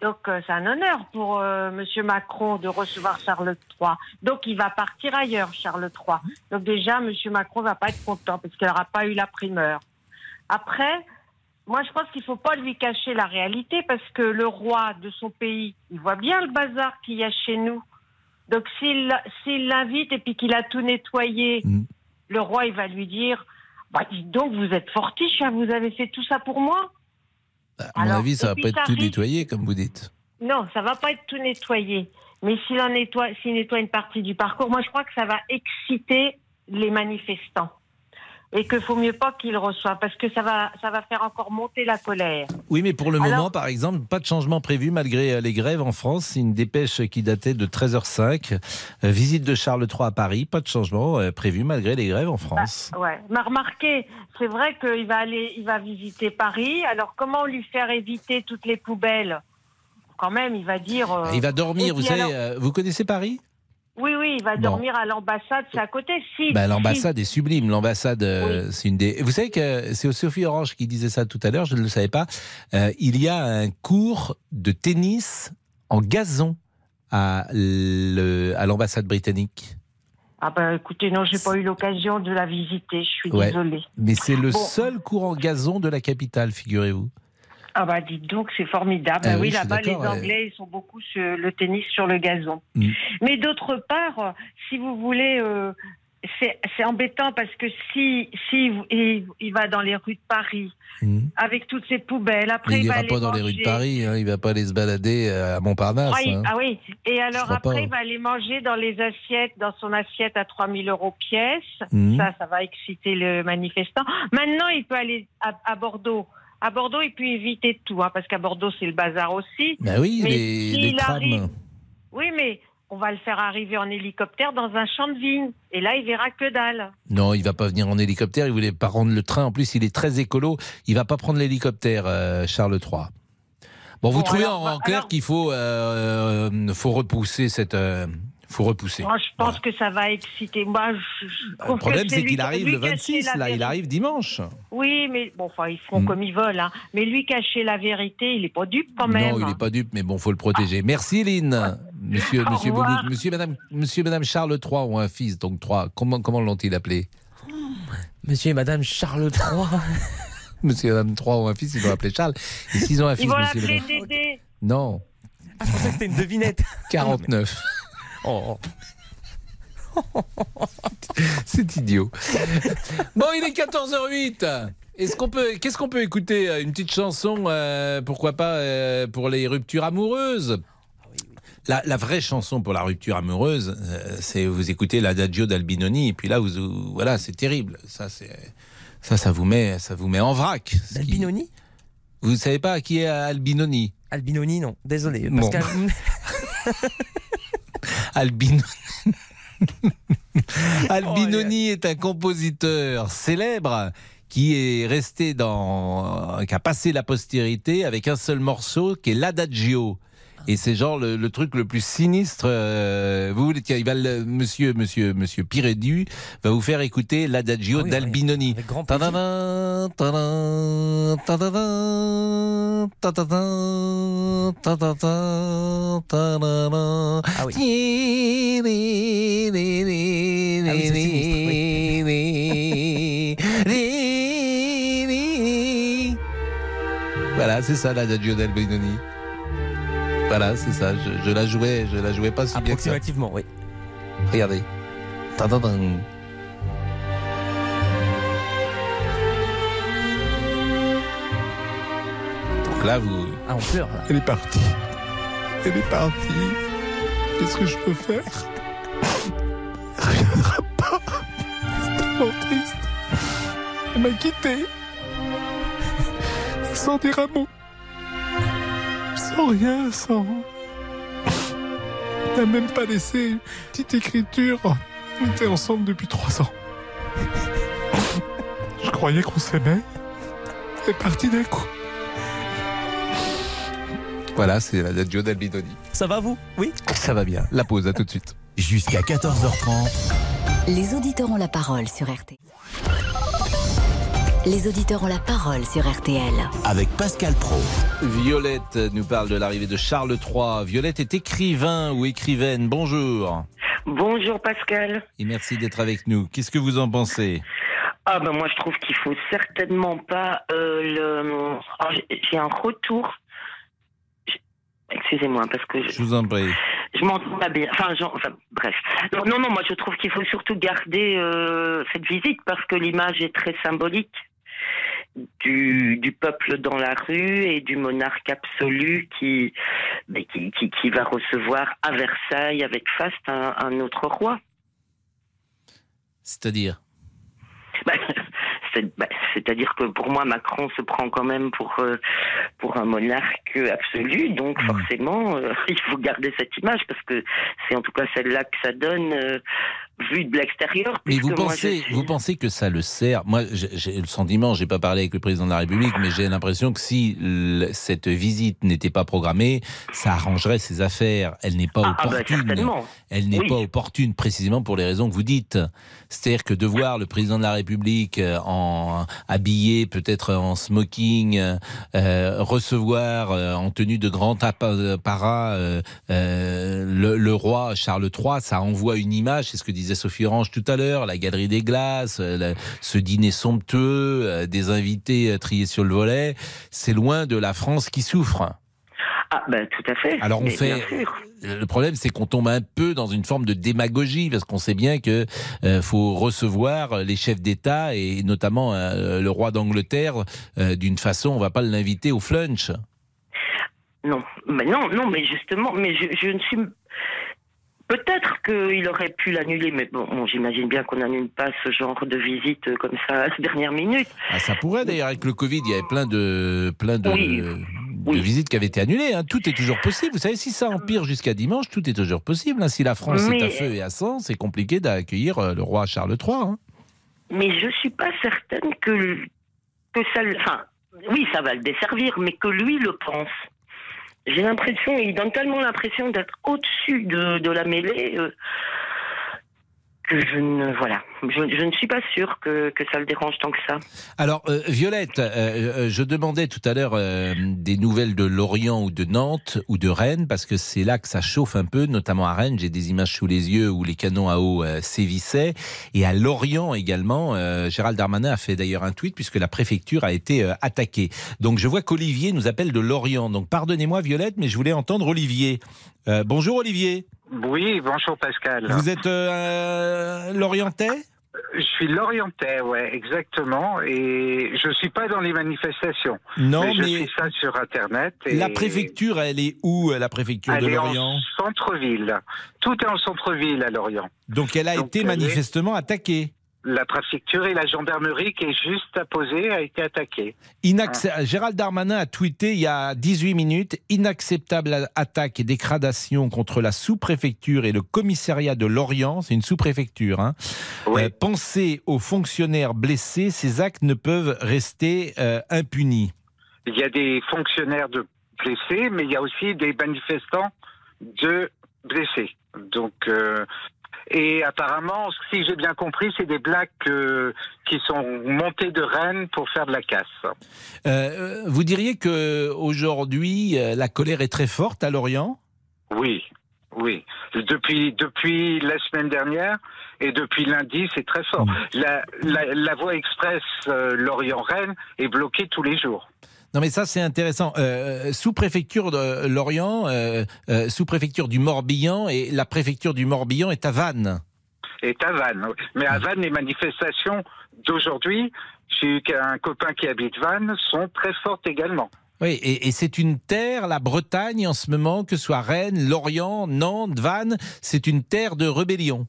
Donc euh, c'est un honneur pour euh, Monsieur Macron de recevoir Charles III. Donc il va partir ailleurs, Charles III. Donc déjà, Monsieur Macron va pas être content parce qu'il n'aura pas eu la primeur. Après, moi je pense qu'il faut pas lui cacher la réalité parce que le roi de son pays, il voit bien le bazar qu'il y a chez nous. Donc s'il l'invite et puis qu'il a tout nettoyé, le roi il va lui dire, bah dites donc vous êtes fortiche, hein, vous avez fait tout ça pour moi. À mon avis, ça et va pas être tout nettoyé, comme vous dites. Non, ça va pas être tout nettoyé. Mais s'il en nettoie, s'il nettoie une partie du parcours, moi je crois que ça va exciter les manifestants. Et qu'il faut mieux pas qu'ils reçoivent, parce que ça va, ça va faire encore monter la colère. Oui, mais pour le Alors- moment, par exemple, pas de changement prévu malgré euh, les grèves en France. C'est une dépêche qui datait de 13h05. Euh, visite de Charles III à Paris, pas de changement euh, prévu malgré les grèves en France. Ouais. Mais remarquez, c'est vrai qu'il va aller, il va visiter Paris. Alors comment lui faire éviter toutes les poubelles? Quand même, il va dire. euh, Il va dormir, vous savez, alors- vous connaissez Paris? Oui, oui, il va Bon. dormir à l'ambassade, c'est à côté. Si. Bah, si- L'ambassade est sublime. L'ambassade, euh, c'est une des. Vous savez que c'est Sophie Orange qui disait ça tout à l'heure. Je ne le savais pas. Euh, il y a un cours de tennis en gazon à l'ambassade britannique. Ah ben écoutez, non, j'ai pas eu l'occasion de la visiter. Je suis Ouais. désolée. Mais c'est le Bon. seul cours en gazon de la capitale, figurez-vous. Ah bah dites donc, c'est formidable. Ah Ah oui, oui, là-bas, les ouais. Anglais, ils sont beaucoup sur le tennis sur le gazon. Mm. Mais d'autre part, si vous voulez, euh, c'est embêtant parce que si, si il, il va dans les rues de Paris avec toutes ces poubelles, après Mais il il va ira pas dans les rues de Paris. Hein, il va pas aller se balader à Montparnasse. Ah, il- hein. ah oui, et alors après, pas. il va aller manger dans les assiettes, dans son assiette à 3000 euros pièce. Mhm. Ça, ça va exciter le manifestant. Maintenant, il peut aller à, à Bordeaux. À Bordeaux, il peut éviter tout, hein, parce qu'à Bordeaux, c'est le bazar aussi. Bah oui, Mais les, s'il les trams. arrive- Oui, mais on va le faire arriver en hélicoptère dans un champ de vigne. Et là, il verra que dalle. Non, il va pas venir en hélicoptère. Il voulait pas prendre le train. En plus, il est très écolo. Il va pas prendre l'hélicoptère, euh, Charles III. Bon, vous Bon, trouvez alors, en, bah, en clair alors- qu'il faut, euh, euh, faut repousser cette, euh, faut repousser. Moi, je pense que ça va exciter. Moi, je, je Le problème, c'est qu'il arrive le cacher 26. la Là, il arrive dimanche. Oui, mais bon, enfin, ils feront comme ils veulent. Hein. Mais lui cacher la vérité, il est pas dupe quand même. Non, il n'est pas dupe, mais bon, faut le protéger. Merci, Lynn. Monsieur, monsieur. Boulouk, monsieur, madame, monsieur, et madame Charles III ont un fils, donc trois. Comment, comment l'ont-ils appelé Monsieur et madame Charles III. Monsieur et madame III ont un fils, ils l'ont appelé Charles. Et s'ils ont un fils, Ils vont monsieur l'appeler Dédé. Non, Ah, je pensais que c'était une devinette. 49. Oh. C'est idiot. Bon, il est 14h08. Est-ce qu'on peut, qu'est-ce qu'on peut écouter euh, Une petite chanson, euh, pourquoi pas euh, pour les ruptures amoureuses? La, la vraie chanson pour la rupture amoureuse, euh, c'est vous écoutez l'adagio d'Albinoni et puis là, vous, vous- voilà, c'est terrible. Ça, c'est, ça, ça vous met, ça vous met en vrac. Albinoni Vous savez pas qui est Albinoni? Albinoni, non. Désolé. Bon. Oh, Albinoni est un compositeur célèbre qui est resté dans, qui a passé la postérité avec un seul morceau qui est l'adagio. Et c'est genre le, le truc le plus sinistre. euh, vous voulez tiens, il va le- monsieur monsieur monsieur Pirédu va vous faire écouter l'adagio Ah oui, d'Albinoni. Ah oui. Voilà, c'est ça l'Adagio del Benoni. Voilà, c'est ça. Je, je la jouais, je la jouais pas si bien que ça. Approximativement, oui. Regardez. Tadadam. Donc là, vous. Ah, on pleure. là. Elle est partie. Elle est partie. Qu'est-ce que je peux faire? Elle reviendra pas. C'est tellement triste. Elle m'a quitté. Sans dire un mot. Sans rien, sans. N'a même pas laissé une petite écriture. On était ensemble depuis trois ans. Je croyais qu'on s'aimait. Elle est partie d'un coup. Voilà, c'est la Dadjo d'Albidoni. Ça va vous? Oui? Ça va bien. La pause, à tout de suite. Jusqu'à 14h30. Les auditeurs ont la parole sur RTL. Les auditeurs ont la parole sur RTL. Avec Pascal Pro. Violette nous parle de l'arrivée de Charles III. Violette est écrivain ou écrivaine. Bonjour. Bonjour Pascal. Et merci d'être avec nous. Qu'est-ce que vous en pensez? Ah ben moi je trouve qu'il faut certainement pas euh, le. Alors, j'ai- un retour. Excusez-moi parce que je, Je vous en prie. je m'entends pas bien. Enfin, genre- enfin, bref. Non, non, non, moi je trouve qu'il faut surtout garder euh, cette visite parce que l'image est très symbolique du, du peuple dans la rue et du monarque absolu qui, qui, qui, qui va recevoir à Versailles avec faste un, un autre roi. C'est-à-dire? Bah, bah, C'est-à-dire que pour moi, Macron se prend quand même pour, euh, pour un monarque absolu. Donc Hmm. forcément, euh, il faut garder cette image parce que c'est en tout cas celle-là que ça donne euh, vu de l'extérieur. Mais vous pensez, suis- vous pensez que ça le sert? Moi, j'ai le sentiment, j'ai pas parlé avec le président de la République, mais j'ai l'impression que si cette visite n'était pas programmée, ça arrangerait ses affaires. Elle n'est pas Ah, ah bah, opportune. Elle n'est Oui. pas opportune précisément pour les raisons que vous dites. C'est-à-dire que de voir le président de la République euh, en habillé, peut-être en smoking, euh, recevoir euh, en tenue de grand appa- para euh, euh, le, le roi Charles III, ça envoie une image. C'est ce que disait Sophie Orange tout à l'heure, la galerie des glaces, euh, la- ce dîner somptueux, euh, des invités euh, triés sur le volet. C'est loin de la France qui souffre. Ah ben tout à fait. Alors on Mais fait. bien sûr. Le problème, c'est qu'on tombe un peu dans une forme de démagogie parce qu'on sait bien que euh, faut recevoir les chefs d'État et notamment euh, le roi d'Angleterre euh, d'une façon. On va pas l'inviter au flunch. Non, mais non, non, mais justement, mais je, je ne suis. Peut-être qu'il aurait pu l'annuler, mais bon, bon, j'imagine bien qu'on n'annule pas ce genre de visite euh, comme ça à la dernière minute. Ah, ça pourrait d'ailleurs avec le Covid, il y avait plein de plein de, Oui. de visites qui avaient été annulées. hein. Tout est toujours possible. Vous savez, si ça empire jusqu'à dimanche, tout est toujours possible. hein. Si la France Mais- est à feu et à sang, c'est compliqué d'accueillir euh, le roi Charles III. hein. Mais je suis pas certaine que, que ça. le- Enfin, oui, ça va le desservir, mais que lui le pense. J'ai l'impression, il donne tellement l'impression d'être au-dessus de, de la mêlée euh, que je ne. Voilà. Je, je ne suis pas sûre que, que ça le dérange tant que ça. Alors, euh, Violette, euh, euh, je demandais tout à l'heure euh, des nouvelles de Lorient ou de Nantes ou de Rennes, parce que c'est là que ça chauffe un peu, notamment à Rennes. J'ai des images sous les yeux où les canons à eau euh, sévissaient. Et à Lorient également, euh, Gérald Darmanin a fait d'ailleurs un tweet, puisque la préfecture a été euh, attaquée. Donc, je vois qu'Olivier nous appelle de Lorient. Donc, pardonnez-moi, Violette, mais je voulais entendre Olivier. Euh, bonjour, Olivier. Oui, bonjour Pascal. Vous êtes euh, Lorientais? Je suis Lorientais, ouais, exactement. Et je suis pas dans les manifestations. Non, mais je mais- suis ça sur Internet. Et La préfecture, elle est où, euh, la préfecture elle de est Lorient? en centre-ville. Tout est en centre-ville à Lorient. Donc elle a Donc, été elle est- manifestement attaquée. La préfecture et la gendarmerie qui est juste apposée a été attaquée. Inaccep- Gérald Darmanin a tweeté il y a 18 minutes inacceptable attaque et dégradation contre la sous-préfecture et le commissariat de Lorient. C'est une sous-préfecture. Hein. Euh, pensez aux fonctionnaires blessés. Ces actes ne peuvent rester euh, impunis. Il y a des fonctionnaires de blessés, mais il y a aussi des manifestants de blessés. Donc, euh, et apparemment, si j'ai bien compris, c'est des blacks euh, qui sont montés de Rennes pour faire de la casse. Euh, vous diriez que aujourd'hui euh, la colère est très forte à Lorient? Oui, oui. Depuis, depuis la semaine dernière et depuis lundi, c'est très fort. La, la, la voie express euh, Lorient-Rennes est bloquée tous les jours. Non mais ça c'est intéressant. Euh, sous-préfecture de Lorient, euh, euh, sous-préfecture du Morbihan et la préfecture du Morbihan est à Vannes. Est à Vannes. oui. Mais à Vannes, les manifestations d'aujourd'hui, j'ai eu un copain qui habite Vannes, sont très fortes également. Oui, et, et c'est une terre, la Bretagne en ce moment, que ce soit Rennes, Lorient, Nantes, Vannes, c'est une terre de rébellion.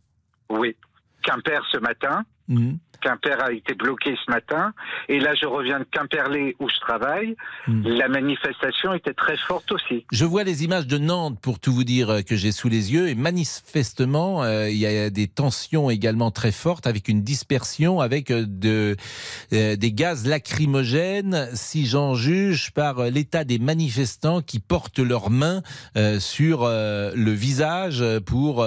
Oui. Quimper ce matin. Mhm. Quimper a été bloqué ce matin. Et là, je reviens de Quimperlé où je travaille. La manifestation était très forte aussi. Je vois les images de Nantes pour tout vous dire euh, que j'ai sous les yeux et manifestement euh, il y a des tensions également très fortes avec une dispersion avec euh, de, euh, des gaz lacrymogènes si j'en juge par l'état des manifestants qui portent leurs mains euh, sur le visage pour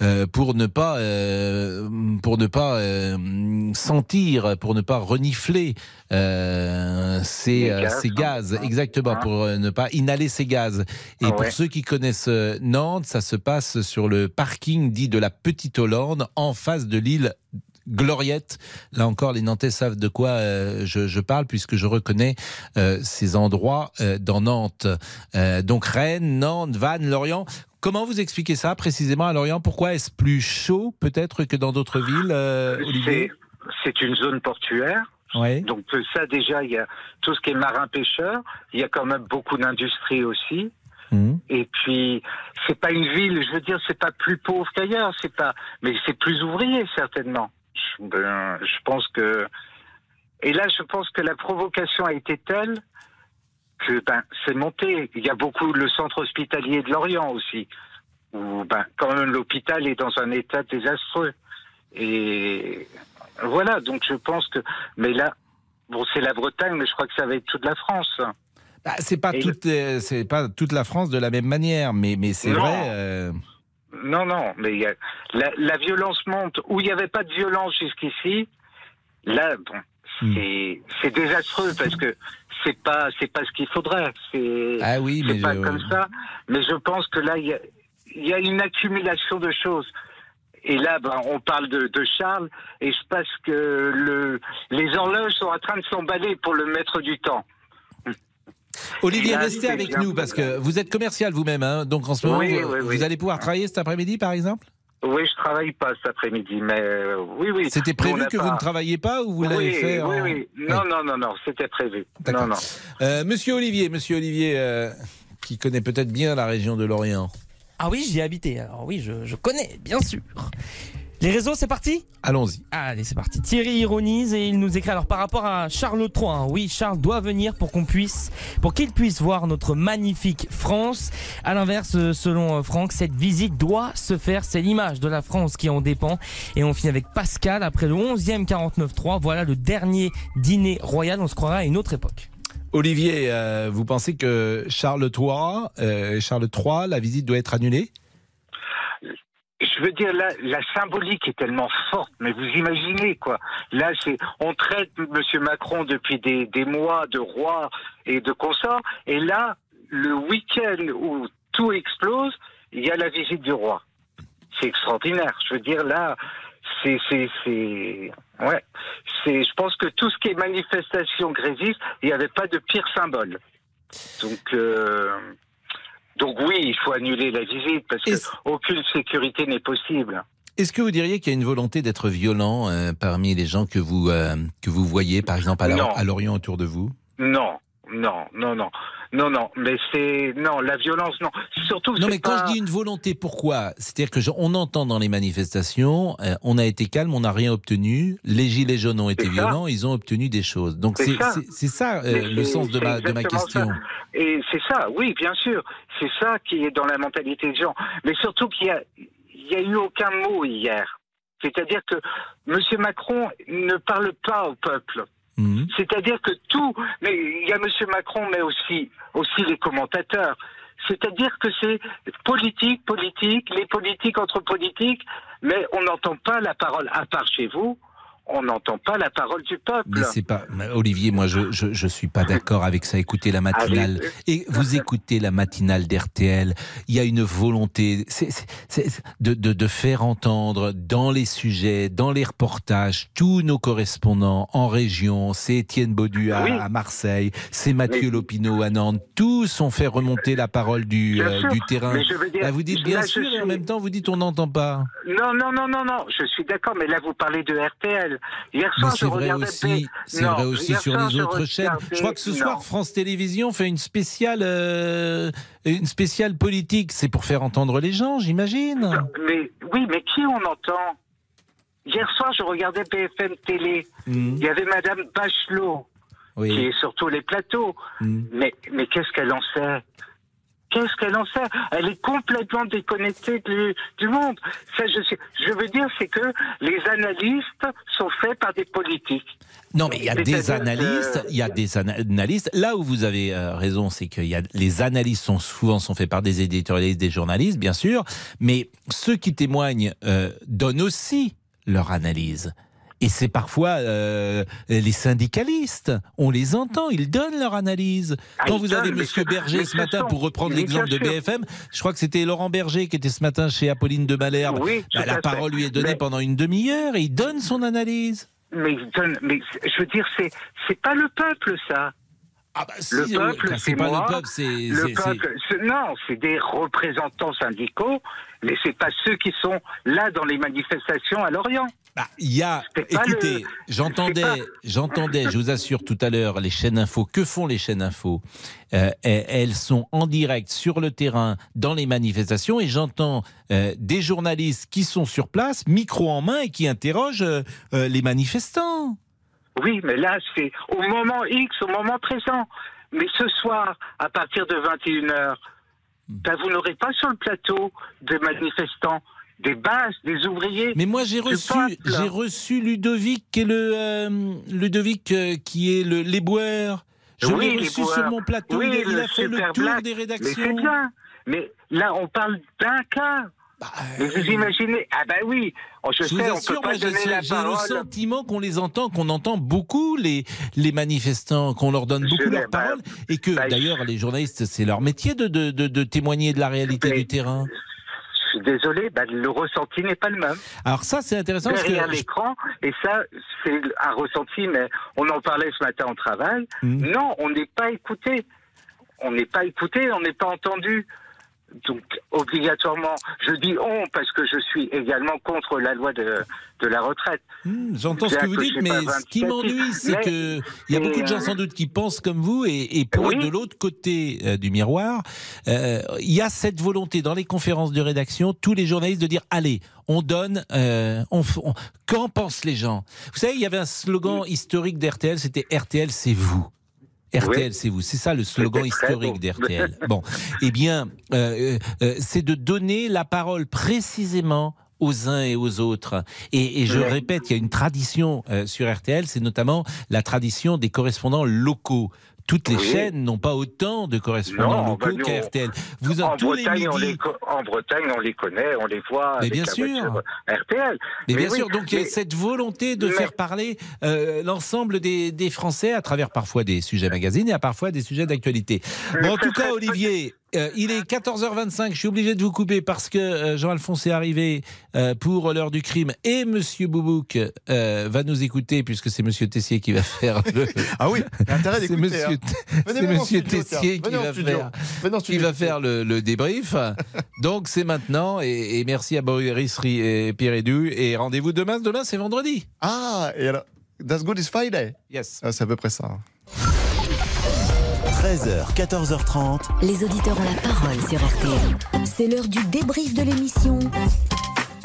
euh, pour ne pas euh, pour ne pas euh, sentir pour ne pas renifler ces, gaz, ces gaz. Exactement Hein. pour ne pas inhaler ces gaz. Et Ah pour ceux qui connaissent Nantes ça se passe sur le parking dit de la Petite Hollande en face de l'île Gloriette. Là encore, les Nantais savent de quoi euh, je, je parle puisque je reconnais euh, ces endroits euh, dans Nantes. Donc Rennes, Nantes, Vannes, Lorient. Comment vous expliquez ça précisément à Lorient? Pourquoi est-ce plus chaud peut-être que dans d'autres villes, Olivier? C'est une zone portuaire. Oui. Donc ça déjà, il y a tout ce qui est marin-pêcheur. Il y a quand même beaucoup d'industrie aussi. Mhm. Et puis, c'est pas une ville, je veux dire, c'est pas plus pauvre qu'ailleurs, c'est pas, mais c'est plus ouvrier certainement. Je, ben, je pense que, et là, je pense que la provocation a été telle que ben c'est monté. Il y a beaucoup le centre hospitalier de Lorient aussi, où ben quand même l'hôpital est dans un état désastreux. Et voilà, donc je pense que, mais là, bon, c'est la Bretagne, mais je crois que ça va être toute la France. Bah, c'est pas toute, euh, pas toute la France de la même manière, mais mais c'est vrai. euh, Non, non, mais il y a- la, la violence monte. Où il n'y avait pas de violence jusqu'ici, là, bon, Hmm. c'est désastreux parce que c'est pas c'est pas ce qu'il faudrait. C'est Ah oui, mais pas je- comme ça. Mais je pense que là, il y a, il y a une accumulation de choses. Et là, ben, on parle de, de Charles, et je pense que le, les horloges sont en train de s'emballer pour le maître du temps. Olivier, restez avec bien. nous parce que vous êtes commercial vous-même, hein, donc en ce moment, Oui, vous, oui, oui. vous allez pouvoir travailler cet après-midi, par exemple? Oui, je travaille pas cet après-midi, mais euh, oui, oui. C'était prévu que vous ne travailliez pas ou vous l'avez fait Oui, en- oui. Non, non, non, non, c'était prévu. Non, non. Euh, Monsieur Olivier, Monsieur Olivier, euh, qui connaît peut-être bien la région de Lorient. Ah oui, j'y ai habité. Alors oui, je, je connais, bien sûr. Les réseaux, c'est parti Allons-y. Allez, c'est parti. Thierry ironise et il nous écrit alors par rapport à Charles III. hein, oui, Charles doit venir pour qu'on puisse, pour qu'il puisse voir notre magnifique France. À l'inverse, euh, selon euh, Franck, cette visite doit se faire. C'est l'image de la France qui en dépend. Et on finit avec Pascal. Après le 11e 49.3, voilà le dernier dîner royal. On se croira à une autre époque. Olivier, euh, vous pensez que Charles III, euh, Charles III, la visite doit être annulée? Je veux dire, là, la symbolique est tellement forte, mais vous imaginez, quoi. Là, c'est, on traite M. Macron depuis des, mois de roi et de consort, et là, le week-end où tout explose, il y a la visite du roi. C'est extraordinaire. Je veux dire, là, c'est, c'est, c'est, ouais. C'est, je pense que tout ce qui est manifestation grésiste, il n'y avait pas de pire symbole. Donc, euh, donc oui, il faut annuler la visite parce que aucune sécurité n'est possible. Est-ce que vous diriez qu'il y a une volonté d'être violent euh, parmi les gens que vous euh, que vous voyez, par exemple à Lorient autour de vous? Non, non, non, non, non, non. Mais c'est non, la violence, non. Surtout, Non, mais quand je dis une volonté, pourquoi? C'est-à-dire que je- on entend dans les manifestations, euh, on a été calme, on n'a rien obtenu. Les gilets jaunes ont été violents, ils ont obtenu des choses. Donc C'est ça. euh, le sens de ma de ma question. ça. Et c'est ça, oui, bien sûr. C'est ça qui est dans la mentalité des gens. Mais surtout qu'il y a, il y a eu aucun mot hier. C'est-à-dire que M. Macron ne parle pas au peuple. Mhm. C'est-à-dire que tout, mais il y a M. Macron, mais aussi, aussi les commentateurs. C'est-à-dire que c'est politique, politique, les politiques entre politiques, mais on n'entend pas la parole, à part chez vous, on n'entend pas la parole du peuple. Mais c'est pas mais Olivier, moi je, je je suis pas d'accord avec ça. Écoutez la matinale et vous écoutez la matinale d'RTL. Il y a une volonté de, de de faire entendre dans les sujets, dans les reportages, tous nos correspondants en région. C'est Étienne Baudu à, Oui. à Marseille, c'est Mathieu Lopineau à Nantes. Tous ont fait remonter la parole du euh, du terrain. mais je veux dire, Là, vous dites bien sûr et en suis- même temps vous dites on n'entend pas. Non, non, non, non, non, je suis d'accord, mais là vous parlez de RTL. Hier Mais soir, je regardais. aussi, c'est vrai aussi sur les autres chaînes. Je crois que ce soir, France Télévisions fait une spéciale, euh, une spéciale politique. C'est pour faire entendre les gens, j'imagine. Mais oui, mais qui on entend? Hier soir, je regardais BFM Télé. Mhm. Il y avait Madame Bachelot, Oui. qui est sur tous les plateaux. Mhm. Mais, mais qu'est-ce qu'elle en sait? Qu'est-ce qu'elle en sait Elle est complètement déconnectée du, du monde. Ça, je, sais- je veux dire, c'est que les analystes sont faits par des politiques. Non, mais il y a des analystes. Il y a des ana- analystes. Là où vous avez euh, raison, c'est que y a, les analyses sont souvent sont faits par des éditorialistes, des journalistes, bien sûr. Mais ceux qui témoignent euh, donnent aussi leur analyse. Et c'est parfois euh, les syndicalistes. On les entend, ils donnent leur analyse. Ah, Quand vous avez ce- Berger ce matin, sont- pour reprendre l'exemple de. BFM, je crois que c'était Laurent Berger qui était ce matin chez Apolline de Malherbe. Oui, Bah, la fait. parole lui est donnée Mais- pendant une demi-heure et il donne son analyse. Mais, je veux dire, c'est c'est pas le peuple, ça. Ah bah si, le peuple, c'est pas moi. le peuple, c'est- non, c'est des représentants syndicaux, mais c'est pas ceux qui sont là dans les manifestations à Lorient. Bah, Il y a, écoutez, le- j'entendais, c'est pas- j'entendais, je vous assure tout à l'heure, les chaînes info. Que font les chaînes info? Euh, elles, elles sont en direct sur le terrain dans les manifestations et j'entends euh, des journalistes qui sont sur place, micro en main et qui interrogent euh, euh, les manifestants. Oui, mais là, c'est au moment X, au moment présent. Mais ce soir, à partir de 21h, ben, vous n'aurez pas sur le plateau des manifestants, des bases, des ouvriers. Mais moi j'ai reçu, j'ai reçu Ludovic, qui est le euh, Ludovic euh, qui est le l'éboueur. Je Oui, l'ai reçu sur mon plateau. Oui, il, a- il a fait le tour black. des Mais rédactions. c'est bien. Mais là, on parle d'un cas. Mais vous imaginez Ah ben oui, je, Bah, Je sais, on assure, peut pas j'ai donner la j'ai le sentiment qu'on les entend, qu'on entend beaucoup les, les manifestants, qu'on leur donne beaucoup leur bah, parole, et que bah, d'ailleurs les journalistes, c'est leur métier de, de, de, de témoigner de la réalité du terrain. Je suis désolé, bah, le ressenti n'est pas le même. Alors ça, c'est intéressant Derrière que l'écran, et ça, c'est un ressenti, mais on en parlait ce matin au travail. Hmm. Non, on n'est pas écouté. On n'est pas écouté, on n'est pas entendu. Donc, obligatoirement, je dis on parce que je suis également contre la loi de, de la retraite. Hmm, J'entends ce que vous que dites, mais ce qui m'ennuie, c'est que il y a beaucoup de gens euh, sans doute qui pensent comme vous, et, et pour Oui. être de l'autre côté euh, du miroir, euh, il y a cette volonté dans les conférences de rédaction, tous les journalistes de dire allez, on donne, on, on- qu'en pensent les gens? Vous savez, il y avait un slogan historique d'RTL, c'était RTL, c'est vous. RTL, c'est vous. C'est ça le slogan historique d'RTL. Bon, eh bien, euh, euh, c'est de donner la parole précisément aux uns et aux autres. Et, et je répète, il y a une tradition euh, sur RTL, c'est notamment la tradition des correspondants locaux. Toutes les Oui. chaînes n'ont pas autant de correspondants Non, locaux qu'à RTL. Vous en, en tous les on midis. les, en Bretagne, on les connaît, on les voit Mais avec bien la sûr. RTL. Mais, bien oui, sûr, donc il y a cette volonté de mais- faire parler euh, l'ensemble des, des Français à travers parfois des sujets magazines et à parfois des sujets d'actualité. Bon, en tout cas, Olivier, euh, il est 14h25. Je suis obligé de vous couper parce que euh, Jean-Alphonse est arrivé euh, pour l'heure du crime et Monsieur Boubouk va nous écouter puisque c'est Monsieur Tessier qui va faire le. Ah oui, intérêt C'est d'écouter. Monsieur, hein. Venez Monsieur studio, Tessier qui va faire, qui va le, le débrief. Donc c'est maintenant et, et merci à Boris Ri- et Pirédu et rendez-vous demain. Demain c'est vendredi. Ah, et alors, That's Good is Friday Yes. Ah, c'est à peu près ça. 13h, 14h30. Les auditeurs ont la parole sur RTL. C'est l'heure du débrief de l'émission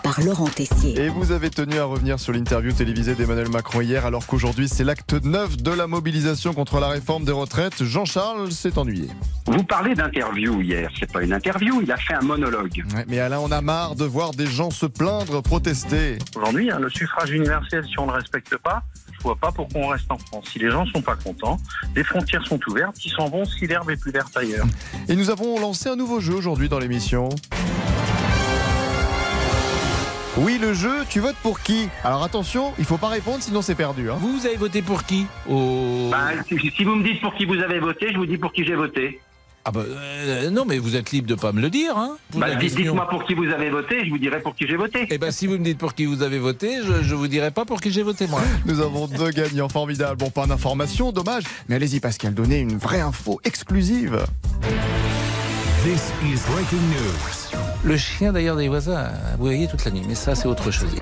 par Laurent Tessier. Et vous avez tenu à revenir sur l'interview télévisée d'Emmanuel Macron hier, alors qu'aujourd'hui c'est l'acte 9 de la mobilisation contre la réforme des retraites. Jean-Charles s'est ennuyé. Vous parlez d'interview hier, c'est pas une interview, il a fait un monologue. Ouais, mais Alain, on a marre de voir des gens se plaindre, protester. Aujourd'hui, hein, le suffrage universel, si on ne le respecte pas, je vois pas pourquoi on reste en France. Si les gens sont pas contents, les frontières sont ouvertes, ils s'en vont si l'herbe est plus verte ailleurs. Et nous avons lancé un nouveau jeu aujourd'hui dans l'émission. Oui, le jeu, tu votes pour qui? Alors attention, il faut pas répondre sinon c'est perdu. Hein. Vous avez voté pour qui? Bah, si, si vous me dites pour qui vous avez voté, je vous dis pour qui j'ai voté. Ah bah, euh, non, mais vous êtes libre de pas me le dire. Hein, Bah. Dites-moi pour qui vous avez voté, je vous dirai pour qui j'ai voté. Eh ben, si vous me dites pour qui vous avez voté, je, je vous dirai pas pour qui j'ai voté moi. Nous avons deux gagnants formidables. Bon, pas d'information, dommage. Mais allez-y, Pascal, donnez une vraie info exclusive. This is breaking news. Le chien d'ailleurs des voisins, vous voyez toute la nuit, mais ça c'est autre chose.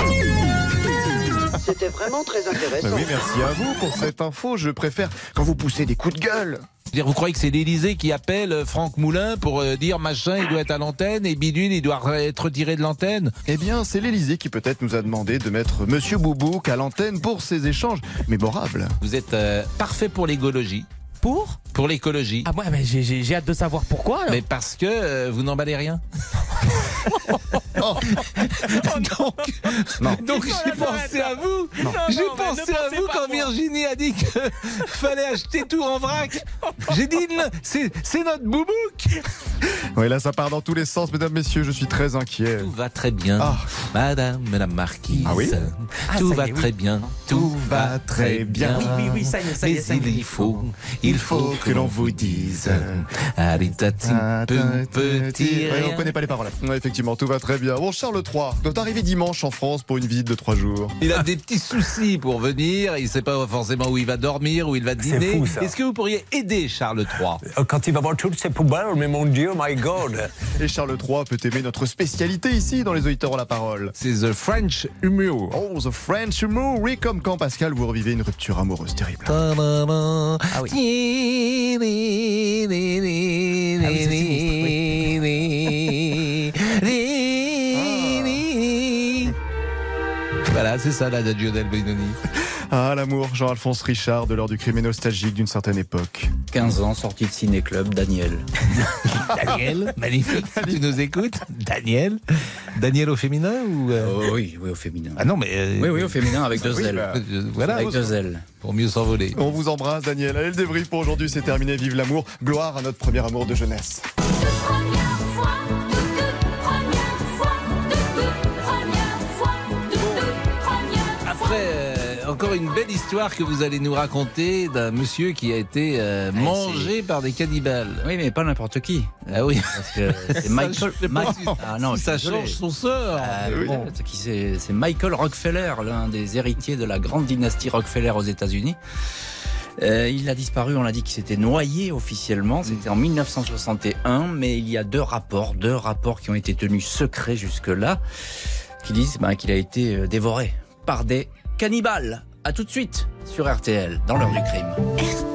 C'était vraiment très Bah intéressant. oui, merci à vous pour cette info. Je préfère quand vous poussez des coups de gueule. Dire, vous croyez que c'est l'Élysée qui appelle euh, Franck Moulin pour euh, dire machin, il doit être à l'antenne et bidule, il doit re- être retiré de l'antenne? Eh bien, c'est l'Elysée qui peut-être nous a demandé de mettre Monsieur Boubouk à l'antenne pour ces échanges mémorables. Vous êtes euh, parfait pour l'écologie. Pour Pour l'écologie. Ah ouais, mais j'ai- j'ai j'ai hâte de savoir pourquoi. alors. Mais parce que euh, vous n'emballez rien. donc, donc j'ai pensé à vous. Non, J'ai non, pensé à vous quand. Virginie a dit que fallait acheter tout en vrac. J'ai dit non, c'est c'est notre boubouk. Oui, là, ça part dans tous les sens, mesdames, messieurs. Je suis très inquiet. Tout va très bien, Ah. Madame la marquise. Ah oui Ah, tout y va est, oui. très bien, tout va très bien. Oui, oui, oui, ça y est, ça y est, Mais ça y est. il faut, il faut que l'on vous dise. Allez, petit. Ouais, on connaît pas les paroles. Ouais, effectivement, tout va très bien. Bon, Charles III doit arriver dimanche en France pour une visite de trois jours. Il a des petits soucis pour venir, il sait pas forcément où il va dormir, où il va dîner. fou, ça. Est-ce que vous pourriez aider Charles III Euh, Quand il va voir toutes ces poubelles, mais mon Dieu, my God. Et Charles III peut aimer notre spécialité ici dans les auditeurs ont la parole. C'est The French Humour. Oh, the French humour. Oui, comme quand Pascal vous revivez une rupture amoureuse terrible. Ah oui. nee, nee, nee, nee, nee, nee, nee, Voilà, c'est ça l'adagio del Benoni. Ah, l'amour, Jean-Alphonse Richard, de l'heure du crime et nostalgique d'une certaine époque. 15 ans, sorti de ciné-club, Daniel. Daniel, magnifique, tu nous écoutes Daniel Daniel au féminin ou euh, Oh, oui, oui, au féminin. Ah non, mais. euh, Oui, oui, au féminin, avec deux oui, ailes. bah, voilà, avec deux ailes. pour mieux s'envoler. On vous embrasse, Daniel. Allez, le débrief pour aujourd'hui, c'est terminé. Vive l'amour. Gloire à notre premier amour de jeunesse. Après, encore une belle histoire que vous allez nous raconter d'un monsieur qui a été euh, mangé par des cannibales. Oui, mais pas n'importe qui. Ah oui. Parce que c'est Michael. Ah non, ça change son sort. Ah, Oui. bon, c'est Michael Rockefeller, l'un des héritiers de la grande dynastie Rockefeller aux États-Unis. Euh, il a disparu, on l'a dit qu'il s'était noyé officiellement, c'était en 1961, mais il y a deux rapports, deux rapports qui ont été tenus secrets jusque-là, qui disent ben, qu'il a été euh, dévoré par des cannibales. À tout de suite sur RTL, dans l'heure du crime.